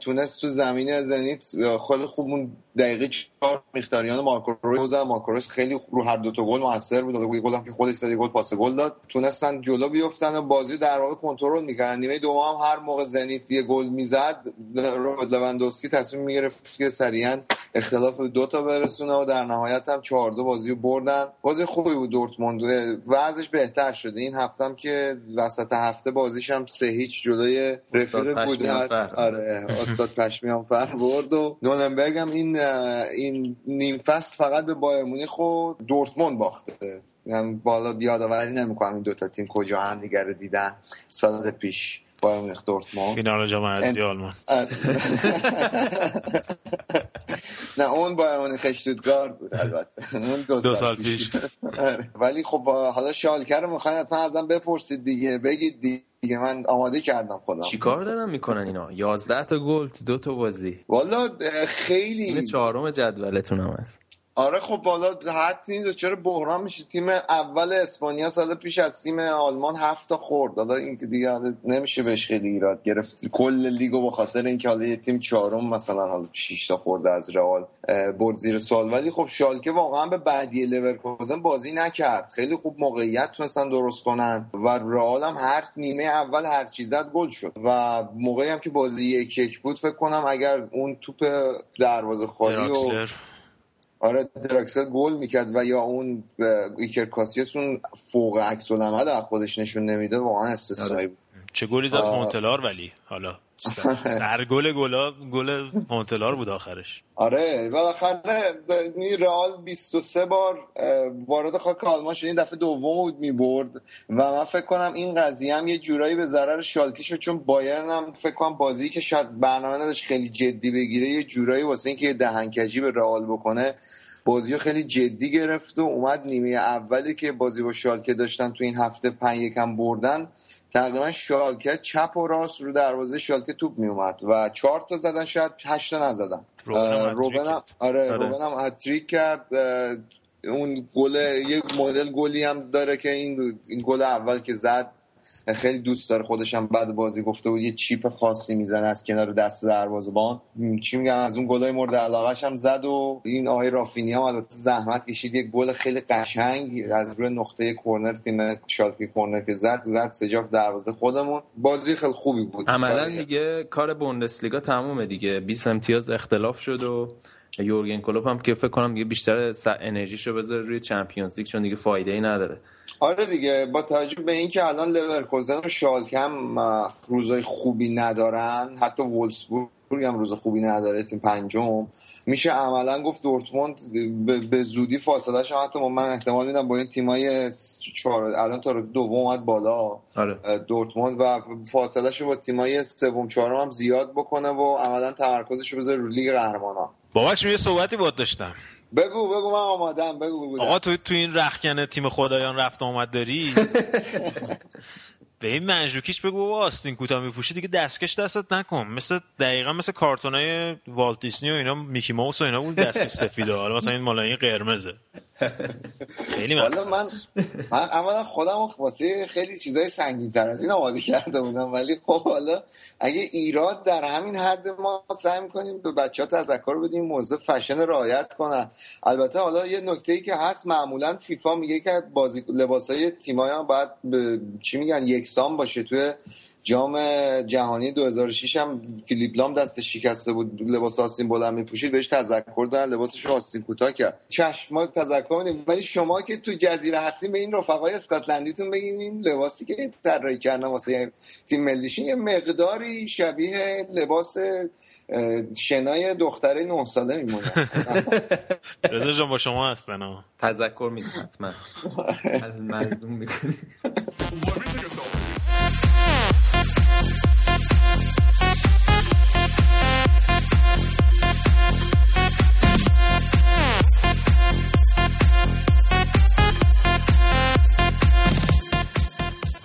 تونست تو زمین زنیت خیلی خوب اون دقیقه چهار مختاریان مارکو روز خیلی رو هر دو تا گل موثر بود. گل گل هم که خودش زد گل پاس گل داد. تونستن جلو بیفتن و بازی در واقع کنترل می‌کردن. نیمه دوم هم هر موقع زنیت یه گل می‌زد رابرت لوندوسکی تصمیم می‌گرفت که سریعا اختلاف دو تا برسونه و در نهایت هم 4 دو بازی بردن. بازی خوبی بود دورتموند. وضعش بهتر شده. این هفته هم که وسط هفته بازیش هم سه هیچ جلوی رفیق بود آره استاد پشمیان فر برد و نولنبرگ هم این این نیم فصل فقط به بایر مونیخ و دورتموند باخته. یعنی بالا یادآوری نمی‌کنم این دوتا تیم کجا هم دیگر رو دیدن سال پیش. بایر مونیخ دورتموند. فینال جام حذفی آلمان نه اون بایر مونیخ اشتوتگارت بود البته. اون دو, دو سال پیش. آره. ولی خب حالا شالکر رو می‌خواین حتما ازم بپرسید دیگه. بگید دیگه. من آماده کردم خودم. چیکار دارن می‌کنن اینا؟ 11 تا گل تو دو تا بازی. والا خیلی. چهارم جدولتون هم هست. آره خب بالا حد نیست چرا بحران میشه؟ تیم اول اسپانیا سال پیش از تیم آلمان هفت تا خورد. حالا این که دیگه نمیشه بهش خیلی ایراد گرفت. کل لیگو به خاطر اینکه حالا یه تیم چهارم مثلا حالا 6 تا خورده از رئال برد زیر سال ولی خب شالکه واقعا به بعدی لورکوزن بازی نکرد. خیلی خوب موقعیت تونستن درست کنن و رئال هم هر نیمه اول هر چیزت گل شد. و موقعی هم که بازی یک یک بود فکر کنم اگر اون توپ دروازه خالی و آره دراکسل گل می‌کرد و یا اون ایکر اون فوق عکس العمل از خودش نشون نمیده واقعا استثنایی بود. چه گلی زد مونتلار ولی؟ حالا سرگل گلا گل مونتلار بود آخرش. آره بالاخره رئال 23 بار وارد خاک آلمان شد. این دفعه دوم بود می‌برد. و من فکر کنم این قضیه هم یه جورایی به ضرر شالکه شد چون بایرن هم فکر کنم بازی که شاید برنامه نداشت خیلی جدی بگیره یه جورایی واسه اینکه دهنکجی به رئال بکنه بازی خیلی جدی گرفت و اومد نیمه اولی که بازی با شالکه داشتن تو این هفته پنج یکم بردن. تقریبا شالکه چپ و راست رو دروازه شالکه توپ می اومد و چهار تا زدن شاید هشت تا نزدن. روبن هم آره روبن هم هتریک کرد. اون گل یک مدل گلی هم داره که این این گل اول که زد خیلی دوست داره خودش هم بعد بازی گفته بود یه چیپ خاصی می‌زنه از کنار دست دروازه‌بان چی میگم از اون گلای مورد علاقهش هم زد و این آقای رافینی هم البته زحمت کشید. یه گل خیلی قشنگ از روی نقطه کرنر تیم شالکی کرنر که زد زد سجاف دروازه خودمون. بازی خیلی خوبی بود. عملا دیگه کار بوندسلیگا تمومه دیگه. 20 امتیاز اختلاف شد و یورگن کلوپ هم که فکر کنم دیگه بیشتر انرژیشو بذاره روی چمپیونز لیگ چون دیگه فایده ای نداره. آره دیگه با توجه به اینکه الان لورکوزن و شالکه هم روزای خوبی ندارن حتی وولسبورگ هم روز خوبی نداره تیم پنجم. میشه عملا گفت دورتموند به زودی فاصله هم حتی من احتمال میدم با این تیمای چهار الان تا دوم اومد بالا. آره. دورتموند و فاصله با تیمای سوم چهارم هم زیاد بکنه و عملا تمرکزش رو بذاره رو لیگ قهرمانان. باباش یه صحبتی بود داشتم. بگو بگو من آمادم. بگو بگو. آقا تو تو این رخکن تیم خدایان رفت آمد داری؟ به این منجوکیش بگو بابا آستین کوتاه میپوشی دیگه دستکش دستت نکن. مثل دقیقا مثل کارتونای والت دیسنی و اینا میکی ماوس و اینا بود دستکش سفیده. حالا مثلا این مالایی قرمزه. خیلی من من اولا خودم واسه خیلی چیزای سنگین تر از این آماده کرده بودم. ولی خب حالا اگه ایراد در همین حد ما سعی می‌کنیم به بچه ها تذکر بدیم موضوع فشن رعایت کنن. البته حالا یه نکته ای که هست معمولا فیفا میگه که بازی لباسای تیمای باید چی میگن؟ یکسان باشه. توی جام جهانی 2006 هم فیلیپ لام دست شکسته بود لباس آستین بلند میپوشید بهش تذکر دادن لباسش آستین کوتاه کرد. چشم ما تذکر میدیم. ولی شما که تو جزیره هستین به این رفقای اسکاتلندیتون بگین این لباسی که طراحی کردن واسه تیم ملیشون یه مقداری شبیه لباس شنای دختره نه ساله میمونه. رضا جان با شما هستن تذکر میدیم حتما. ملزوم می‌کنیم.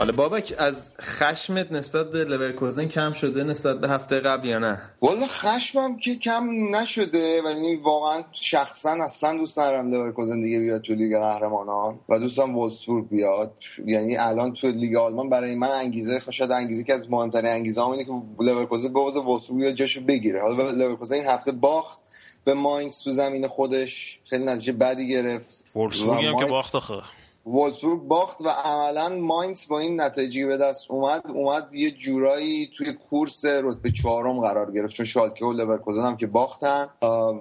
حالا بابک از خشمت نسبت به لورکوزن کم شده نسبت به هفته قبل یا نه؟ والا خشمم که کم نشده ولی واقعا شخصا اصلا دوست ندارم لورکوزن دیگه بیاد تو لیگ قهرمانان و دوستم وولسبورگ بیاد. یعنی الان تو لیگ آلمان برای من انگیزه شاید انگیزه که از مهمترین انگیزه هم اینه که لورکوزن ببازه وولسبورگ جاشو بگیره. حالا لورکوزن این هفته باخت به ماینکس تو زمین خودش خیلی نتیجه بدی گرفت. وولسبورگ هم که باخت آخه. وولسبورگ باخت و عملا ماینکس با این نتایجی به دست اومد. اومد یه جورایی توی کورس رتبه چهارم قرار گرفت چون شالکه و لورکوزن هم که باختن.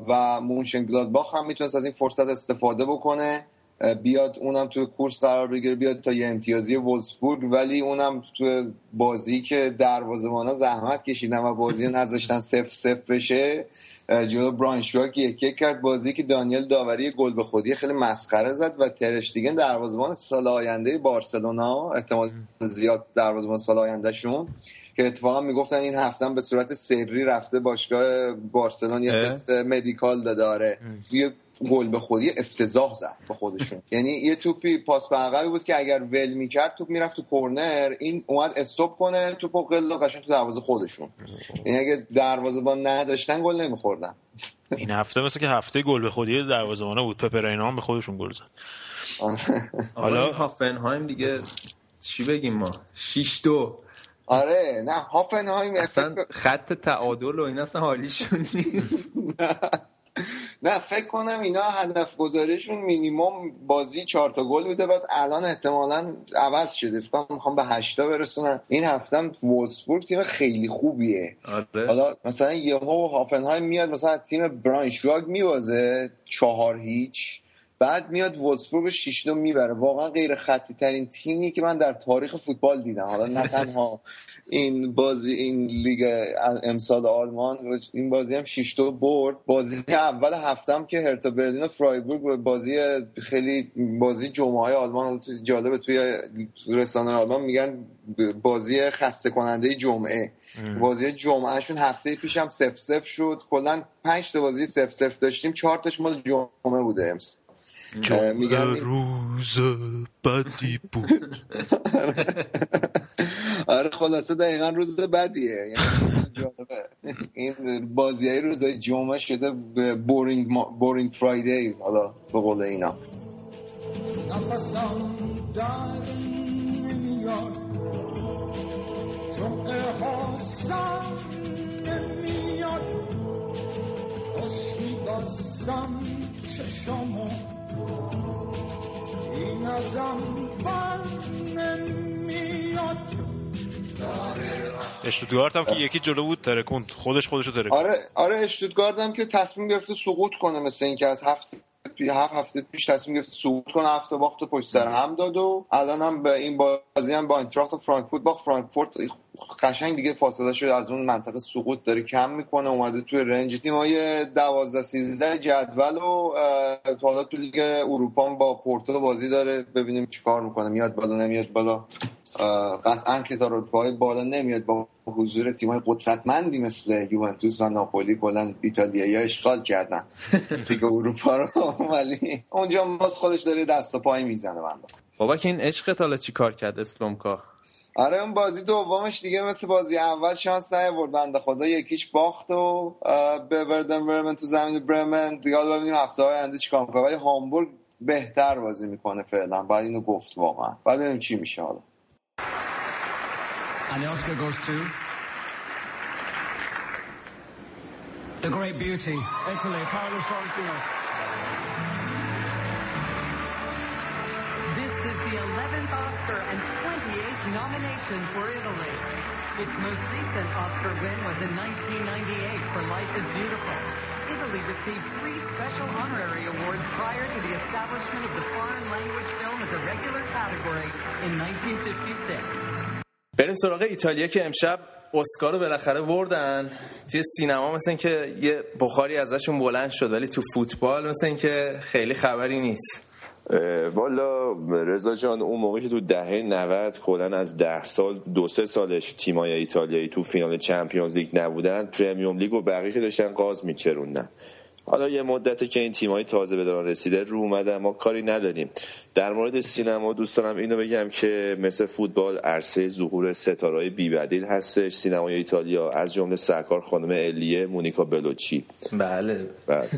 و مونشنگلادباخ هم می‌تونست از این فرصت استفاده بکنه. بیاد اونم تو کورس قرار بگیره بیاد تا یه امتیازی وولسبورگ ولی اونم تو بازی که دروازه‌بانا زحمت کشیدن و بازی نذاشتن سف سف بشه جلو برانشواک یک یک کرد. بازی که دانیل داوری گل به خودی خیلی مسخره زد و ترشتیگن دروازه‌بان سال آینده بارسلونا احتمال زیاد دروازه‌بان سال آینده شون که اتفاقا می‌گفتن این هفته به صورت سری رفته باشگاه بارسلون یه تست مدیکال داره. یه گل به خودی افتضاح زد به خودشون. یعنی یه توپی پاس به عقبی بود که اگر ول می‌کرد توپ می‌رفت تو کورنر. این اومد استوب کنه توپو قل قشنگ تو دروازه خودشون. یعنی اگه دروازه با نداشتن گل نمیخوردن. این هفته مثل که هفته گل به خودی دروازه‌بانا بود پپرینا هم به خودشون گل زد. حالا هافنهایم دیگه چی بگیم ما؟ 6 2 آره نه هافنهایم اصلا خط تعادل و این اصلا حالیشون نیست. نه فکر کنم اینا هدف گذاریشون مینیمم بازی چهار تا گل بوده بعد الان احتمالا عوض شده. فکر می‌خوام به هشتا برسونن. این هفته هم وولسبورگ تیم خیلی خوبیه. آره. حالا مثلا یهو هافنهای میاد مثلا تیم براینشواگ میوازه چهار هیچ. بعد میاد وولسبورگ 6 می‌بره. واقعا غیر خطی ترین تیمی که من در تاریخ فوتبال دیدم. حالا نه تنها این بازی این لیگ امسال آلمان این بازی هم 6 برد. بازی اول هفتم که هرتا برلین و فرایبورگ بازی خیلی بازی جمعه های آلمان جالبه توی رسانه آلمان میگن بازی خسته کننده جمعه. بازی جمعهشون هفته پیشم سف سف شد. کلا 5 تا بازی سف سف داشتیم. 4 تاش مال جمعه بوده امس میگم روز بدی بود. آره خلاصه دقیقا روز بدیه. یعنی این بازی های روزای جمعه شده بورینگ, بورینگ فرایدی حالا به قول اینا. نفسم در نمیاد. جمعه ها سر نمیاد. خوش میباسم چشامو این ازم بر نمیاد. اشتوتگارت هم که یکی جلو بود ترکوند. خودش خودشو ترکوند. آره آره اشتوتگارت هم که تصمیم گرفته سقوط کنه مثل اینکه از هفت هفت هفته پیش تصمیم گرفت سقوط کنه هفته باخت پشت سر هم داد و الان هم به این بازی هم با اینتراخت فرانکفورت با فرانکفورت قشنگ دیگه فاصله شده از اون منطقه سقوط داره کم می‌کنه اومده توی رنج تیمای 12 13 جدول و حالا تو لیگ اروپا با پورتو بازی داره. ببینیم چیکار می‌کنه. میاد بالا نمیاد بالا. قطعا که تا رتبه بالا نمیاد. با حضور تیمای قدرتمندی مثل یوونتوس و ناپولی کلا ایتالیایی اشغال کردن. لیگ اروپا رو ولی اونجا باز خودش داره دست و پای می‌زنه بنده. بابا که این عشقت حالا چی کار کرد اسلومکا آره اون بازی دومش دیگه مثل بازی اول شانس نیاورد بنده خدا. یکیش باخت و به وردن برمن تو زمین برمن. دیگه ببینیم هفته های آینده چیکار می‌کنه. ولی هامبورگ بهتر بازی می‌کنه فعلا. بعد اینو گفت واقعا. بعد ببینیم چی میشه حالا. And the Oscar goes to the great beauty, Italy, Paolo Sorrentino. This is the 11th Oscar and 28th nomination for Italy. Its most recent Oscar win was in 1998 for Life is Beautiful. Italy received three special honorary awards prior to the establishment of the foreign language film as a regular category in 1956. بریم سراغ ایتالیا که امشب اسکار رو بالاخره بردن توی سینما مثل که یه بخاری ازشون بلند شد ولی تو فوتبال مثل که خیلی خبری نیست والا رضا جان اون موقع که تو دهه 90 کلا از ده سال دو سه سالش تیمای ایتالیایی تو فینال چمپیونز لیگ نبودن پرمیوم لیگ و بقیه که داشتن قاز میچروندن. حالا یه مدته که این تیمای تازه به دارن رسیده رو اومده ما کاری نداریم. در مورد سینما دوست دارم اینو بگم که مثل فوتبال عرصه ظهور ستارهای بیبدیل هستش. سینمای ایتالیا از جمله سرکار خانم الیه مونیکا بلوچی. بله. بعد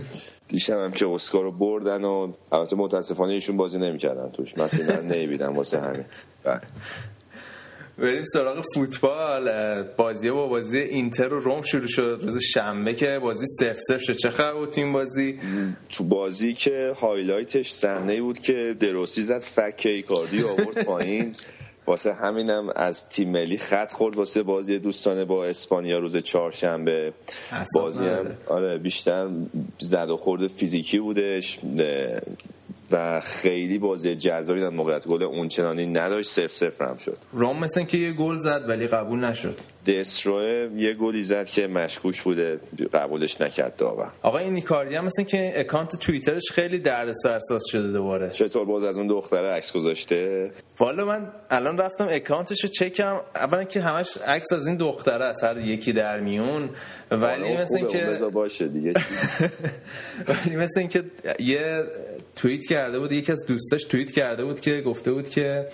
دیشب هم که اسکار رو بردن و البته متاسفانه ایشون بازی نمی‌کردن توش. من فیلم رو نمی‌بینم واسه همین. بریم سراغ فوتبال. بازی با بازی اینتر و روم شروع شد. روز شنبه که بازی سف سف شد. چه خبر بود تو این بازی؟ تو بازی که highlight ش صحنه بود که دروسی زد فک ایکاردی آورد پایین. واسه همینم از تیم ملی خط خورد واسه بازی دوستانه با اسپانیا روز چهارشنبه. بازی هم آره بیشتر زد و خورد فیزیکی بودش و خیلی بازی جذابی در موقعیت گل اونچنانی نداشت صفر صفر هم شد. روم مثل که یه گل زد ولی قبول نشد. دستروه یه گلی زد که مشکوک بوده قبولش نکرد داور. آقا این نیکاردی هم مثل که اکانت توییترش خیلی دردسر احساس شده دوباره. چطور باز از اون دختره عکس گذاشته؟ والا من الان رفتم اکانتش رو چکم. اولا که همش عکس از این دختره از هر یکی در میون. ولی مثل که باشه دیگه. ولی مثل اینکه یه توییت کرده بود یکی از دوستاش توییت کرده بود که گفته بود که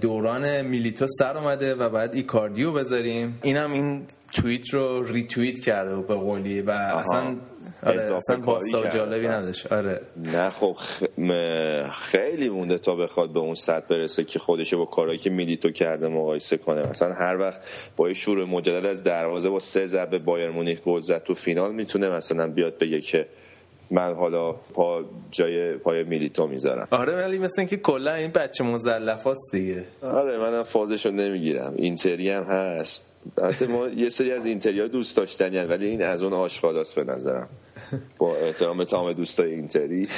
دوران میلیتو سر اومده و بعد ایکاردیو بذاریم. اینم این توییت رو ریتوییت کرده بود به قولی و اصلا آره اصلا باستا جالبی نداشت. آره. نه خب خ... خیلی مونده تا بخواد به اون سطح برسه که خودشو با کارهایی که میلیتو کرده مقایسه کنه. مثلا هر وقت با یه شور مجدد از دروازه با سه ضربه بایر مونیخ گل زد تو فینال می‌تونه مثلا بیاد بگه که من حالا پا جای پای میلیتو می‌ذارم. آره ولی مثل اینکه کلا این بچه مزلفاست دیگه. آره منم فازشو نمی‌گیرم. اینتری هم هست. البته ما یه سری از اینتریا دوست داشتنی ولی این از اون آشغالاست به نظرم. با احترام تمام دوستای اینتری.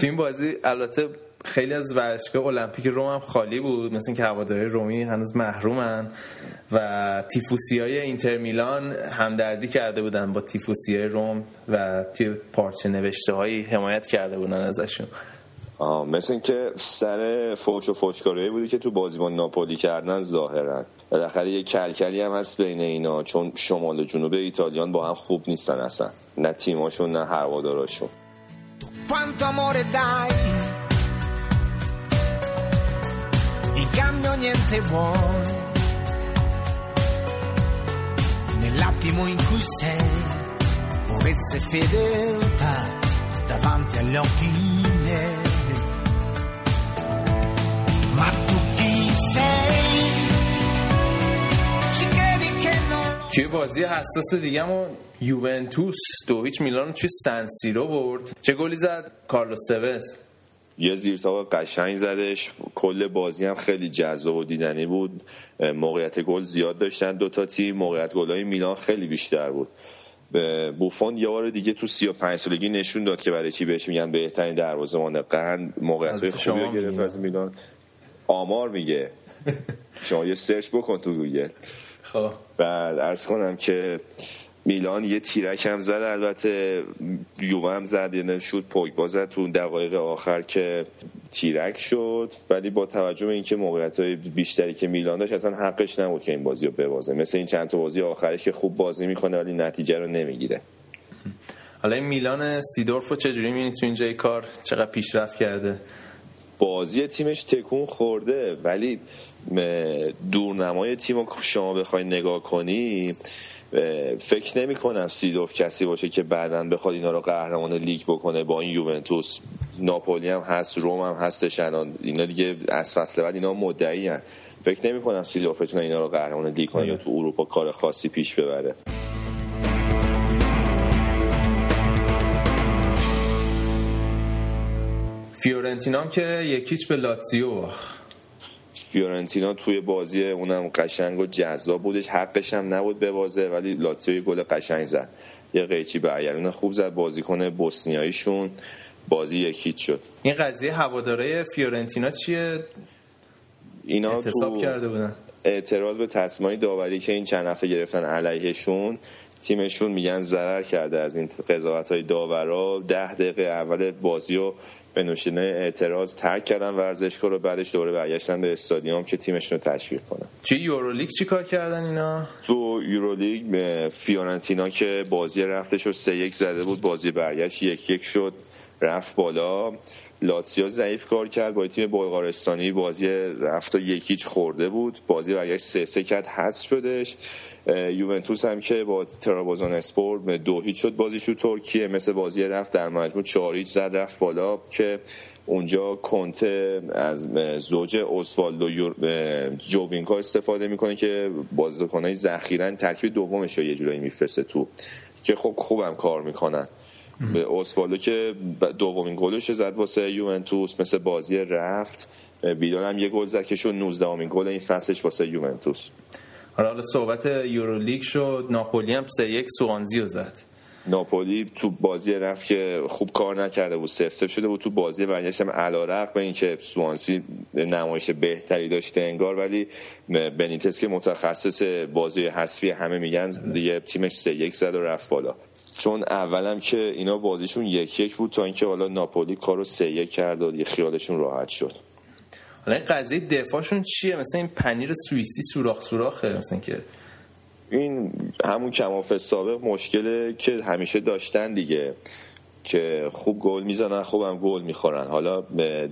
تیم بازی البته خیلی از ورزشگاه المپیک روم هم خالی بود. مثل اینکه هواداری رومی هنوز محرومن و تیفوسی های اینتر میلان همدردی کرده بودن با تیفوسی های روم و توی پارچه نوشته هایی حمایت کرده بودن ازشون. آه مثل اینکه سر فوش و فوشکاری بودی که تو بازی با ناپولی کردن ظاهرا. بالاخره یه کلکلی هم هست بین اینا چون شمال و جنوب ایتالیان با هم خوب نیستن اصلا. نه تیماشون نه هواداراشون. In cambio niente vuoi nell'attimo in cui sei purezza e fedeltà davanti agli occhi miei ma tu chi sei ci credi che non توی بازی حساس دیگه‌مون یوونتوس دو هیچ میلان توی سن سیرو برد چه گلی زد کارلوس توس یه زیرتاق قشنگ زدش. کل بازی هم خیلی جذاب و دیدنی بود. موقعیت گل زیاد داشتن دوتا تیم. موقعیت گلای میلان خیلی بیشتر بود. بوفون یه بار دیگه تو 35 سالگی نشون داد که برای چی بهش میگن بهترین دروازه‌بان. قرن موقعیت خوبی رو گرفت. از میلان. آمار میگه. شما یه search بکن تو گوگل. خب. بعد عرض کنم که میلان یه تیرک هم زد البته یووه هم زد یعنی شد پوگبا زد تو دقایق آخر که تیرک شد. ولی با توجه به اینکه موقعیت های بیشتری که میلان داشت اصلا حقش نبود که این بازی رو ببازه. مثل این چند تا بازی آخرش که خوب بازی می‌کنه ولی نتیجه رو نمی‌گیره. حالا این میلان سیدورف رو چجوری می‌بینی تو اینجای کار؟ چقدر پیشرفت کرده؟ بازی تیمش تکون خورده ولی دورنمای تیم رو شما بخوای نگاه کنی فکر نمی کنم سیدوف کسی باشه که بعدا بخواد اینا رو قهرمان لیگ بکنه با این یوونتوس. ناپولی هم هست روم هم هستش الان. اینا دیگه از فصل بعد اینا مدعی هن. فکر نمی کنم سیدوف بتونه اینا رو قهرمان لیگ کنه یا تو اروپا کار خاصی پیش ببره. فیورنتینا هم که یک هیچ به لاتزیو فیورنتینا توی بازی اونم قشنگ و جذاب بودش. حقش هم نبود ببازه ولی لاتزیو یه گل قشنگ زد. یه قیچی برگردون خوب زد. بازیکن بوسنیاییشون بازی یکیچ شد. این قضیه هواداره فیورنتینا چیه؟ اینا تو کرده بودن. اعتراض به تصمیمای داوری که این چند هفته گرفتن علیهشون تیمشون میگن ضرر کرده از این قضاوت های داورا. ده دقیقه اول بازی رو به نوشینه اعتراض ترک کردن ورزشگاه رو بعدش دوره برگشتن به استادیوم که تیمشون رو تشویق کنن. چه یورولیگ چی کار کردن اینا؟ تو یورولیگ فیورنتینا که بازی رفتش رو سه یک زده بود بازی برگشت یک یک شد رفت بالا. لاتسیو ضعیف کار کرد. با تیم بلغارستانی بازی رفت و یکیچ خورده بود. بازی برگشت سه سه کرد حذف شدش. یوونتوس هم که با ترابوزان اسپور دو هیچ شد بازیش تو ترکیه. مثل بازی رفت در مجموع چهار هیچ زد رفت بالا. که اونجا کنته از زوج اوسوالدو جووینکا استفاده می‌کنه که بازیکنای ذخیرا ترکیب دومش رو یه جورایی میفرسته تو. که خب خوبم کار می‌کنن. به اوسوالدو که دومین گلش زد واسه یوونتوس مثل بازی رفت. ویدال هم یه گل زد که شد 19 امین گل این فصلش واسه یوونتوس. حالا صحبت یورولیگ شد ناپولی هم 3 1 سوانزی رو زد. ناپولی تو بازی رفت که خوب کار نکرده بود. سف سف شده بود تو بازی برگشت هم علارق به اینکه سوانسی نمایش بهتری داشته انگار ولی بنیتس که متخصص بازی حسفی همه میگن دیگه تیمش سه یک زد و رفت بالا. چون اولم که اینا بازیشون یک یک بود تا اینکه حالا ناپولی کارو سه یک کرد و خیالشون راحت شد. حالا این قضیه دفاعشون چیه؟ مثلا این پنیر سوئیسی سوراخ سوراخه مثلا که این همون کماف سابق مشکله که همیشه داشتن دیگه که خوب گل می‌زنن خوبم گل می‌خورن. حالا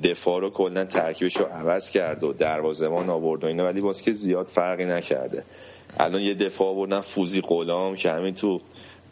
دفاع رو کلا ترکیبش رو عوض کرد و دروازه‌بان آورد و اینا ولی باز که زیاد فرقی نکرده. الان یه دفاع آوردن فوزی غلام که همین تو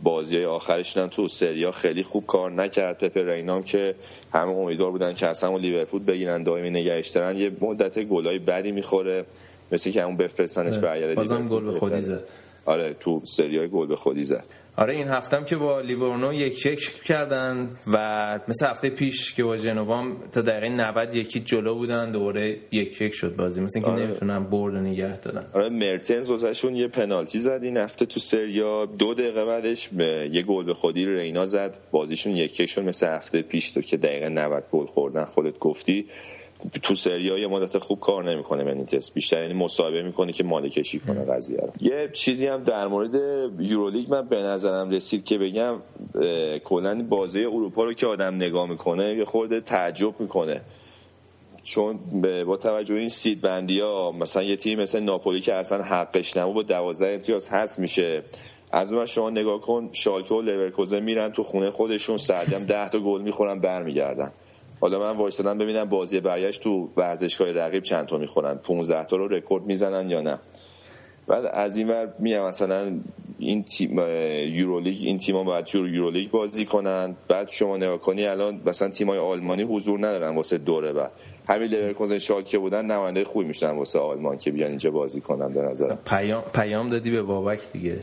بازی های آخرش هم تو سریا خیلی خوب کار نکرد. پپ رینام که همه امیدوار بودن که اصلا لیورپول بگیرن دائمی نگهش دارن یه مدت گلای بدی می‌خوره مثل که همون بفرستنش برگرده بازم گل به خودی زد. آره تو سریای گل به خودی زد. آره این هفتم که با لیورنو یک یک کردن و مثل هفته پیش که با جنوبام تا دقیقه 90 یکی جلو بودن دوباره یک یک شد بازی. مثل اینکه آره. نمی‌تونن برد و نگه دارن. آره مرتنز واسهشون یه پنالتی زد این هفته تو سریا. دو دقیقه بعدش به یه گل به خودی رینا زد. بازیشون یک یک شد مثل هفته پیش تو که دقیقه 90 گل خوردن خودت گفتی. تو سریا یه مدت خوب کار نمی‌کنه بنیتس بیشتر یعنی مصاحبه می‌کنه که مالکشی کنه قضیه رو. یه چیزی هم در مورد یورولیگ من به نظرم رسید که بگم کلا بازی اروپا رو که آدم نگاه می‌کنه یه خورده تعجب می‌کنه. چون با توجه این seed بندی ها مثلا یه تیم مثل ناپولی که اصلا حقش نبود با 12 امتیاز هست میشه. از اون شما نگاه کن شالکه و لورکوزن میرن تو خونه خودشون سرجمع 10 تا گل می‌خورن برمیگردن. حالا من وایسادم ببینم بازی برگشت تو ورزشگاه رقیب چند تا می‌خورن. 15 تا رو رکورد می‌زنن یا نه. بعد از این ور میگم مثلا این تیم یورولیگ این تیم‌ها باید یورولیگ بازی کنن. بعد شما نگاه کنی الان مثلا تیم‌های آلمانی حضور ندارن واسه دوره بعد. همین لورکوزن شالکه بودن نماینده خوبی میشن واسه آلمان که بیان اینجا بازی کنن به نظرم. پیام پیام دادی به بابک دیگه.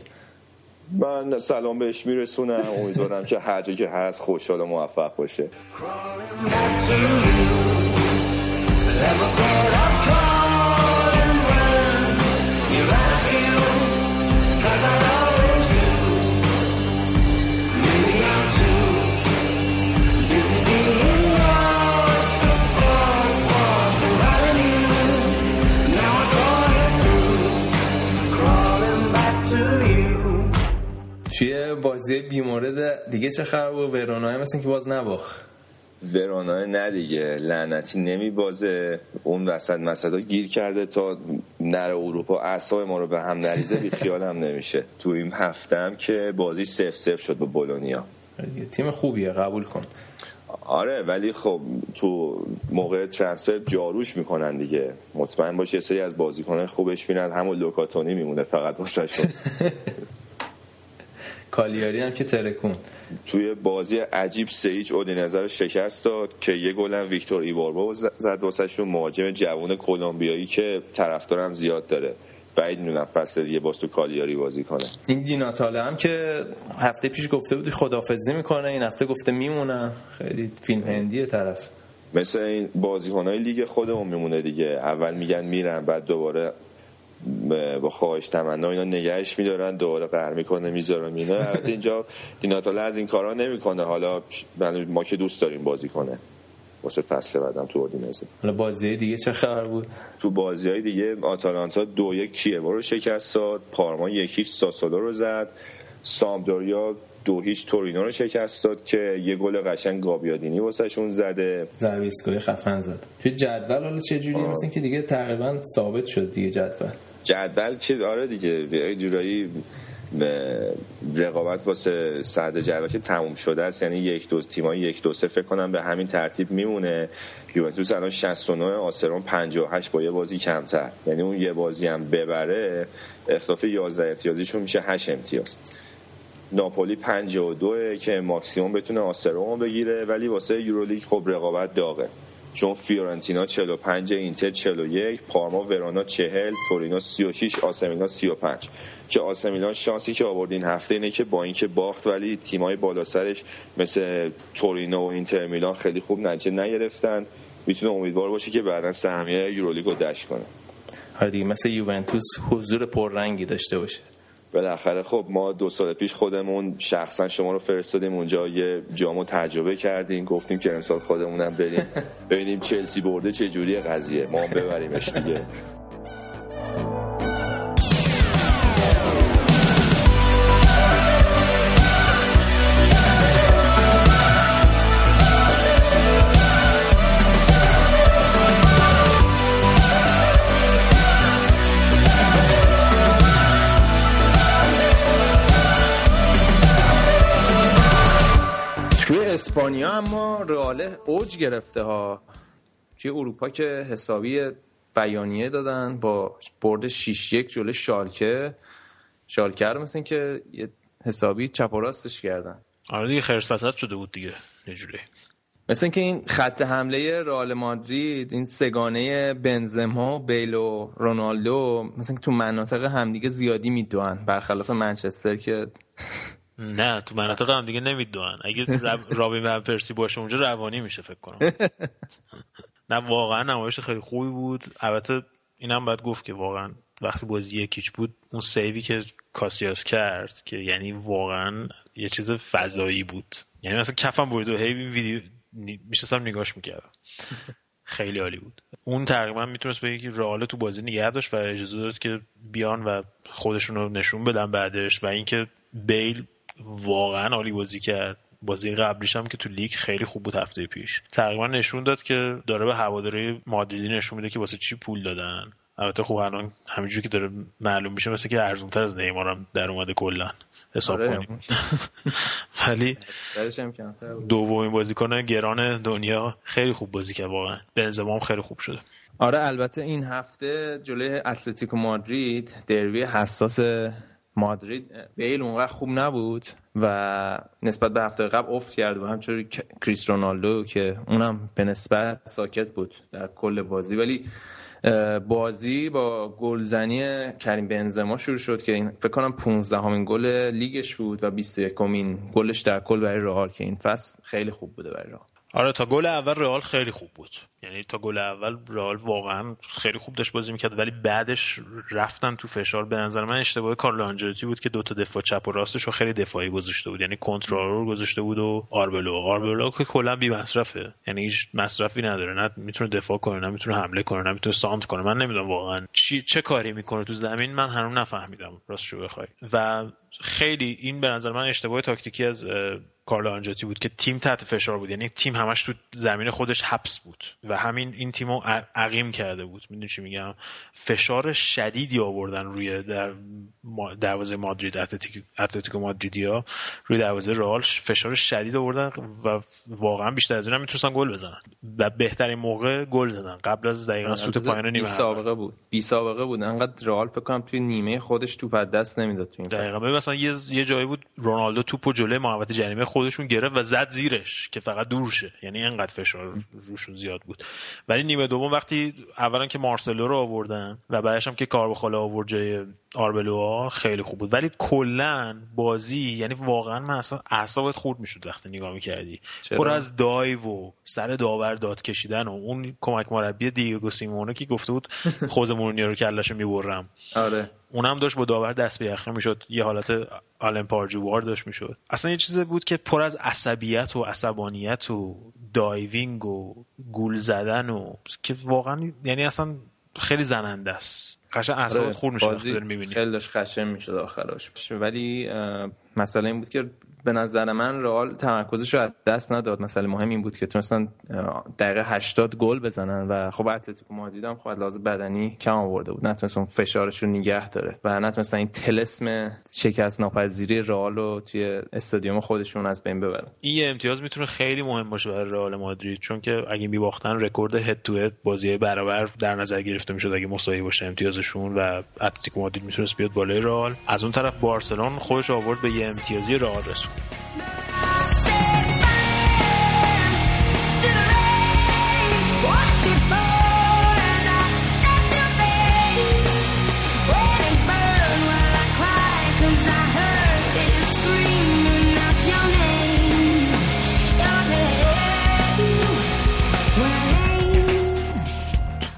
من سلام بهش میرسونم. امیدوارم که هر جا که هست خوشحال و موفق باشه. توی بازی بیمورد دیگه چه خبر بود؟ ورونای مثل که باز نباخ ورونای نه دیگه. لعنتی نمی بازه. اون وسط مسدا گیر کرده تا نره اروپا اعصاب ما رو به هم نریزه. بی خیال هم نمیشه. تو این هفته هم که بازی سف سف شد با بولونیا. تیم خوبیه. قبول کن. آره ولی خب تو موقع ترانسفر جاروش می‌کنن دیگه. مطمئن باشه یه سری از بازیکنان خوبش میرن. همون لوکاتونی میمونه فقط واسه کالیاری هم که ترکون. توی بازی عجیب سیج اودینزه رو شکست داد که یه گلم ویکتور ایواربا زد واسهشون. مهاجم جوون کلمبیایی که طرفدارم زیاد داره. بعید می‌دونم فصل دیگه باز تو کالیاری بازی کنه. این دیناتاله هم که هفته پیش گفته بودی خدافزی می‌کنه این هفته گفته میمونه. خیلی فیلم هندیه طرف. مثل این بازیکنهای لیگ خودمون میمونه دیگه. اول میگن میرن بعد دوباره با خواهش تمنا اینا نگهش میدارن دوباره قهر می‌کنه می‌ذارن اینا. البته اینجا دیناتاله از این کارا نمی‌کنه. حالا ما که دوست داریم بازی کنه. واسه فصل بعدم تو اودینزه حالا بازی دیگه چه خبر بود؟ تو بازی های دیگه آتالانتا دو یک کیوو رو شکست داد. پارما یکیش ساسولو رو زد. سامدوریا دو هیچ. تورینو رو شکست داد که یه گل قشنگ گابیادینی واسهشون زده. ضربه ایستگاهی خفن زد. توی جدول حالا چه جوریه؟ مثل که دیگه تقریبا ثابت شد دیگه جدول. جدول چه آره دیگه یه جورایی رقابت واسه صدر جدول که تموم شده است. یعنی یک دو تیمای یک دو سه فکر کنم به همین ترتیب میمونه. یوونتوس الان 69 آسرون 58 با یه بازی کمتر. یعنی اون یه بازی هم ببره اختلاف 11 امتیازیشون میشه 8 امتیاز. ناپولی 52 که ماکسیموم بتونه آسرون بگیره ولی واسه یورولیگ خب رقابت داغه. چون فیورنتینا 45 اینتر 41 پارما ورونا 40 تورینو 36 آسمیلان 35 که آسمیلان شانسی که آورد این هفته اینه که با اینکه باخت ولی تیمای بالا سرش مثل تورینو و اینتر میلان خیلی خوب نتیجه نگرفتن. می‌تونه امیدوار باشه که بعدا سهمیه یورولیگ رو دشت کنه. آره دیگه مثل یوونتوس حضور پررنگی داشته باشه. بالاخره خب ما دو سال پیش خودمون شخصا شما رو فرستادیم اونجا یه جامو تجربه کردیم گفتیم که امسال خودمونم بریم. ببینیم چلسی برده چه جوری قضیه. ما هم ببریمش دیگه. اسپانیا اما رئال اوج گرفته ها. توی اروپا که حسابی بیانیه دادن با برد 6 1 جلوی شالکه. شالکه رو مثل که یه حسابی چپ و راستش کردن. آره دیگه خرس وسط شده بود دیگه یه جوری. مثل اینکه این خط حمله رئال مادرید این سگانه بنزما بیل و رونالدو مثل اینکه تو مناطق همدیگه زیادی میدوئن برخلاف منچستر که نه تو مناطق هم دیگه نمی‌دونن. اگه رابی من پرسی باشه اونجا روانی میشه فکر کنم. نه واقعا نمایش خیلی خوبی بود. البته اینم باید گفت که واقعا وقتی بازی یکیچ بود اون سیوی که کاسیاس کرد که یعنی واقعا یه چیز فضایی بود. یعنی مثلا کفم برید و هی ویدیو میشستم نگاش می‌کردم. خیلی عالی بود. اون تقریبا می‌تونست بگه که رئال تو بازی نگه داشت و اجازه داد که بیان و خودشون رو نشون بدن بعدش و اینکه بیل واقعا عالی بازی کرد. بازی قبلیش هم که تو لیگ خیلی خوب بود هفته پیش. تقریبا نشون داد که داره به هواداری مادریدی نشون میده که واسه چی پول دادن. البته خوب الان همینجوری که داره معلوم میشه مثل که ارزونتر از نیمار هم در اومده کلا. حساب آره کنیم. ولی دومین بازیکن گران دنیا خیلی خوب بازی کرد واقعا. بنزما خیلی خوب شده. آره البته این هفته جلوی اتلتیکو مادرید دروی حساس مادرید بیل اونقدر خوب نبود و نسبت به هفته قبل افت کرد و همچنین کریس رونالدو که اونم به نسبت ساکت بود در کل بازی. ولی بازی با گلزنی کریم بنزما شروع شد که این فکر کنم 15 همین گل لیگش بود و 21 امین گلش در کل برای رئال که این فصل خیلی خوب بوده برای رئال. آره تا گل اول رئال خیلی خوب بود. یعنی تا گل اول رئال واقعا خیلی خوب داشت بازی می‌کرد ولی بعدش رفتن تو فشار به نظر من اشتباه کارلو آنجلوتی بود که دو تا دفاع چپ و راستش رو خیلی دفاعی گذاشته بود. یعنی کنترل گذاشته بود و آربلو. آربلو که کلا بی مصرفه. یعنی هیچ مصرفی نداره. نه می‌تونه دفاع کنه نه می‌تونه حمله کنه نه می‌تونه سانت کنه. من نمی‌دونم واقعا چی چه کاری می‌کنه تو زمین. من هنوز نفهمیدم. راستشو بخوای. و خیلی این به نظر من اشتباه تاکتیکی از کارلو آنجاتی بود که تیم تحت فشار بود. یعنی تیم همش تو زمین خودش حبس بود و همین این تیمو عقیم کرده بود. می‌دونی چی میگم؟ فشار شدیدی آوردن روی در دروازه مادرید اتلتیک اتلتیکو مادریدیا روی دروازه رئال. فشار شدید آوردن و واقعا بیشتر از این هم می‌تونستن گل بزنن. و بهترین موقع گل زدن. قبل از دقیقا سوت پایان نیمه سابقه بود. بی سابقه بود. انقدر رئال فکر کنم توی نیمه خودش توپ دست نمی‌داد تو این دقیقاً. مثلا یه یه جایی بود رونالدو توپو جلوی محوطه جریمه خودشون گرفت و زد زیرش که فقط دور شه یعنی انقدر فشار روشون زیاد بود. ولی نیمه دوم وقتی اولا که مارسلو رو آوردن و بعدش هم که کاربخاله آورد جای آربلوها خیلی خوب بود. ولی کلا بازی یعنی واقعا من اصلا اعصابت خورد می‌شد وقتی نگاه می‌کردی. پر از دایو و سر داور داد کشیدن و اون کمک مربی دیگو سیمونه که گفته بود خوز مورینیو رو کلاشو می‌برم. آره. اونم داشت با داور دست به یخه می‌شد. یه حالت آلن پارجووار داشت می‌شد. اصلا یه چیزی بود که پر از عصبیت و عصبانیت و diving و گول زدن و که واقعا یعنی اصلا خیلی زننده است. قشنگ اعصابت خورد میشه بازی خیلی داشت خشن می‌شد آخرش ولی مسئله این بود که به نظر من رئال تمرکزش رو از دست نداد. مسئله مهم این بود که تونستن دقیقه 80 گل بزنن و خب اتلتیکو مادرید هم خب لحاظ بدنی کم آورده بود. نتونستن فشارش رو نگه داره و نتونستن این طلسم شکست ناپذیری رئال رو توی استادیوم خودشون از بین ببرن. این امتیاز می‌تونه خیلی مهم باشه برای رئال مادرید چون که اگه میباختن رکورد head to head بازی برابر در نظر گرفته می‌شد اگه مساوی باشه امتیازشون و اتلتیکو مادرید می‌تونست بیاد بالای رئال. از اون طرف بارسلون خودش آورد به یه امتیازی رئال No!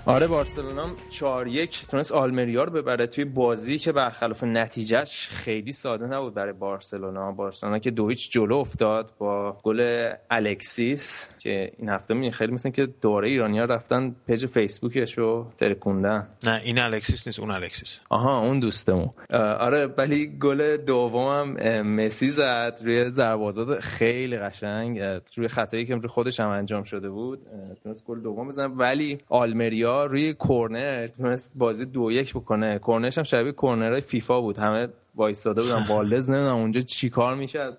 آره بارسلونا 4 1 تونست آلمریا رو ببره. توی بازی که برخلاف نتیجهش خیلی ساده نبود برای بارسلونا. بارسلونا که دو جلو افتاد با گل الکسیس که این هفته می خیلی مثل که دوره ایرانیا رفتن page فیسبوکش رو ترکوندن. نه این الکسیس نیست اون الکسیس. آها اون دوستمون. آره ولی گل دومم مسی زد. روی ضربه آزاد خیلی قشنگ. روی خطایی که روی خودش هم انجام شده بود. تونست گل دوم بزنه. ولی آلمریا روی کورنر تونست بازی دو یک بکنه. کورنرش هم شبیه کورنرهای فیفا بود. همه وایستاده بودن والدز نمی‌دونم اونجا چیکار می‌شد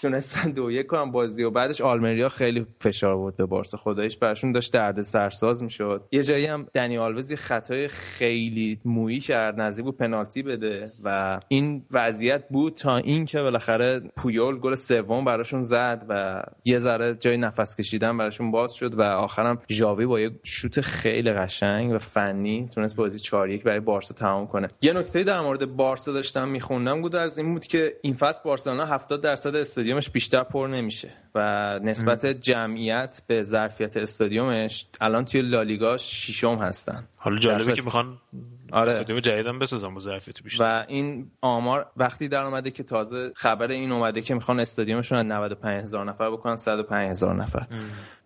تونستن دو یک کنن بازی و بعدش آلمریا خیلی فشار بود به بارسا. خدایش براشون داشت دردسرساز می‌شد. یه جایی هم دنی آلوز خطای خیلی مویی کرد نزدیک بود پنالتی بده و این وضعیت بود تا اینکه بالاخره پویول گل سوم براشون زد و یه ذره جای نفس کشیدن براشون باز شد و آخرم ژاوی با یه شوت خیلی قشنگ و فنی تونست بازی 4 1 برای بارسا تمام کنه. یه نکته در مورد بارسا داشتم میخوندم بود از این بود که این فصل بارسلونا 70 درصد استادیومش بیشتر پر نمیشه و نسبت جمعیت به ظرفیت استادیومش الان توی لالیگا ششم هستن. حالا جالبه که می‌خوان آره. استادیوم جدیدم بسازن با ظرفیت بیشتر. و این آمار وقتی در اومده که تازه خبر این اومده که می‌خوان استادیومشون از 95 هزار نفر بکنن 105 هزار نفر.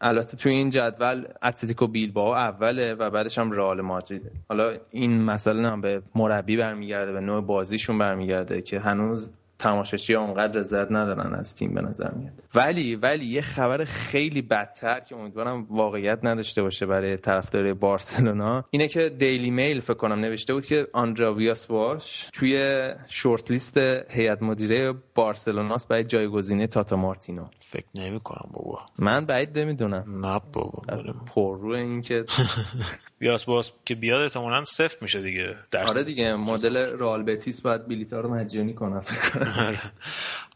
البته توی این جدول اتلتیکو بیلبائو اوله و بعدش هم رئال مادریده حالا این مسئله هم به مربی برمیگرده به نوع بازیشون برمیگرده که هنوز تماشاچی اونقدر رضایت ندارن از تیم به نظر میاد. ولی ولی یه خبر خیلی بدتر که امیدوارم واقعیت نداشته باشه برای طرفدار بارسلونا اینه که دیلی میل فکر کنم نوشته بود که آندرا ویاس باش توی شورت لیست هیئت مدیره بارسلوناست برای جایگزینی تاتا مارتینو. فکر نمی کنم بابا. من بعید نمی‌دونم. نه بابا پر رو این که ویاس بواس که بیاد احتمالاً سفت میشه دیگه. آره دیگه مدل رئال بتیس باید بلیطا رو مجانی کنه فکر کنم.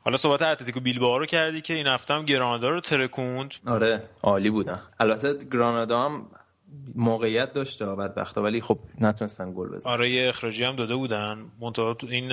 حالا صحبت اتلتیکو بیلبائو رو کردی که این هفته هم گرانادا رو ترکوند. آره عالی بودن. البته گرانادا هم موقعیت داشته بدبختا ولی خب نتونستن گل بزنن. آره یه اخراجی هم داده بودن. منتها این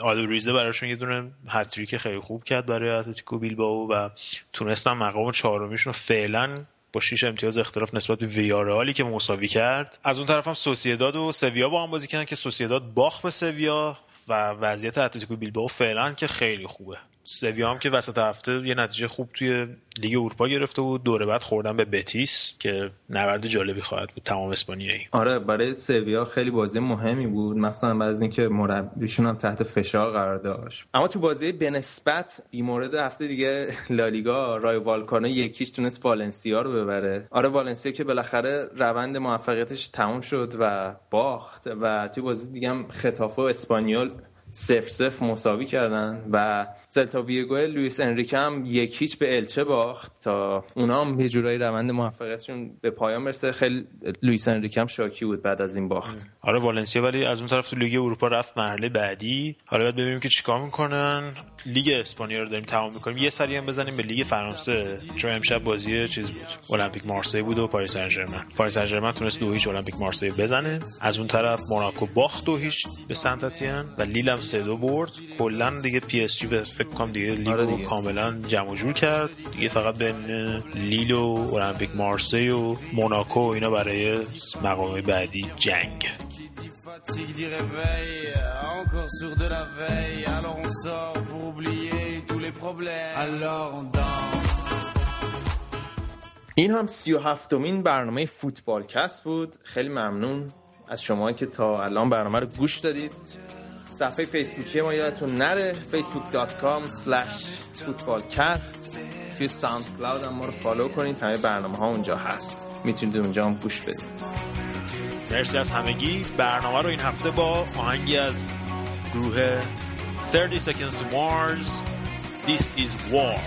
آدوریزه براشون یه دونه هتریک خیلی خوب کرد برای اتلتیکو بیلبائو و تونستن مقام چهارمیشون رو فعلا با 6 امتیاز اختلاف نسبت به ویارئالی که مساوی کرد. از اون طرف هم سوسیداد و سویا با هم بازی کردن که سوسیداد باخت به سویا. و وضعیت اتلتیکو بیلبائو فعلا که خیلی خوبه. سویا هم که وسط هفته یه نتیجه خوب توی لیگ اروپا گرفته بود. دوره بعد خوردن به بتیس که نبرد جالبی خواهد بود. تمام اسپانیایی. آره برای سویا خیلی بازی مهمی بود. مثلا بعد از اینکه مربیشون هم تحت فشار قرار داشت. اما تو بازی به نسبت بیمورد هفته دیگه لالیگا رایو وایکانو یکیش تونست والنسیا رو ببره. آره والنسیا که بالاخره روند موفقیتش تموم شد و باخت و توی بازی دیگه هم ختافه و اسپانیول صفر صفر مساوی کردن و سلتا ویگو لوئیس انریکه هم یک هیچ به الچه باخت تا اونا هم یه جورایی روند موفقیتشون به پایان برسه. خیلی لوئیس انریکه هم شاکی بود بعد از این باخت. آره والنسیا ولی از اون طرف تو لیگ اروپا رفت مرحله بعدی. حالا باید ببینیم که چیکار می‌کنن. لیگ اسپانیا رو داریم تمام می‌کنیم. یه سری هم بزنیم به لیگ فرانسه. چون امشب بازی چیز بود. المپیک مارسی بود و پاریس سن ژرمن پاریس سن ژرمن تونست دو هیچ المپیک مارسی بزنه. از اون طرف موناکو باخت دو هیچ به سنت اتین و لیل هم سه دو برد کلا دیگه پی اس جی به فکر کنم دیگه لیگو آره دیگه. کاملا جمع و جور کرد دیگه فقط بین لیل و المپیک مارسی و موناکو و اینا برای مقام بعدی جنگ fatigue du réveil, encore de la veille. Alors on sort pour oublier tous les problèmes. Alors on danse. این هم سی و هفتمین برنامه فوتبالکست بود خیلی ممنون از شما که تا الان برنامه رو گوش دادید صفحه فیسبوکی ما یادتون نره facebook.com slash footballcast. توی Sound Cloud هم ما رو follow کنید همه برنامه ها اونجا هست. می‌تونید اونجا هم گوش بدید. مرسی از همگی. برنامه رو این هفته با آهنگی از گروه 30 Seconds to Mars. This is War.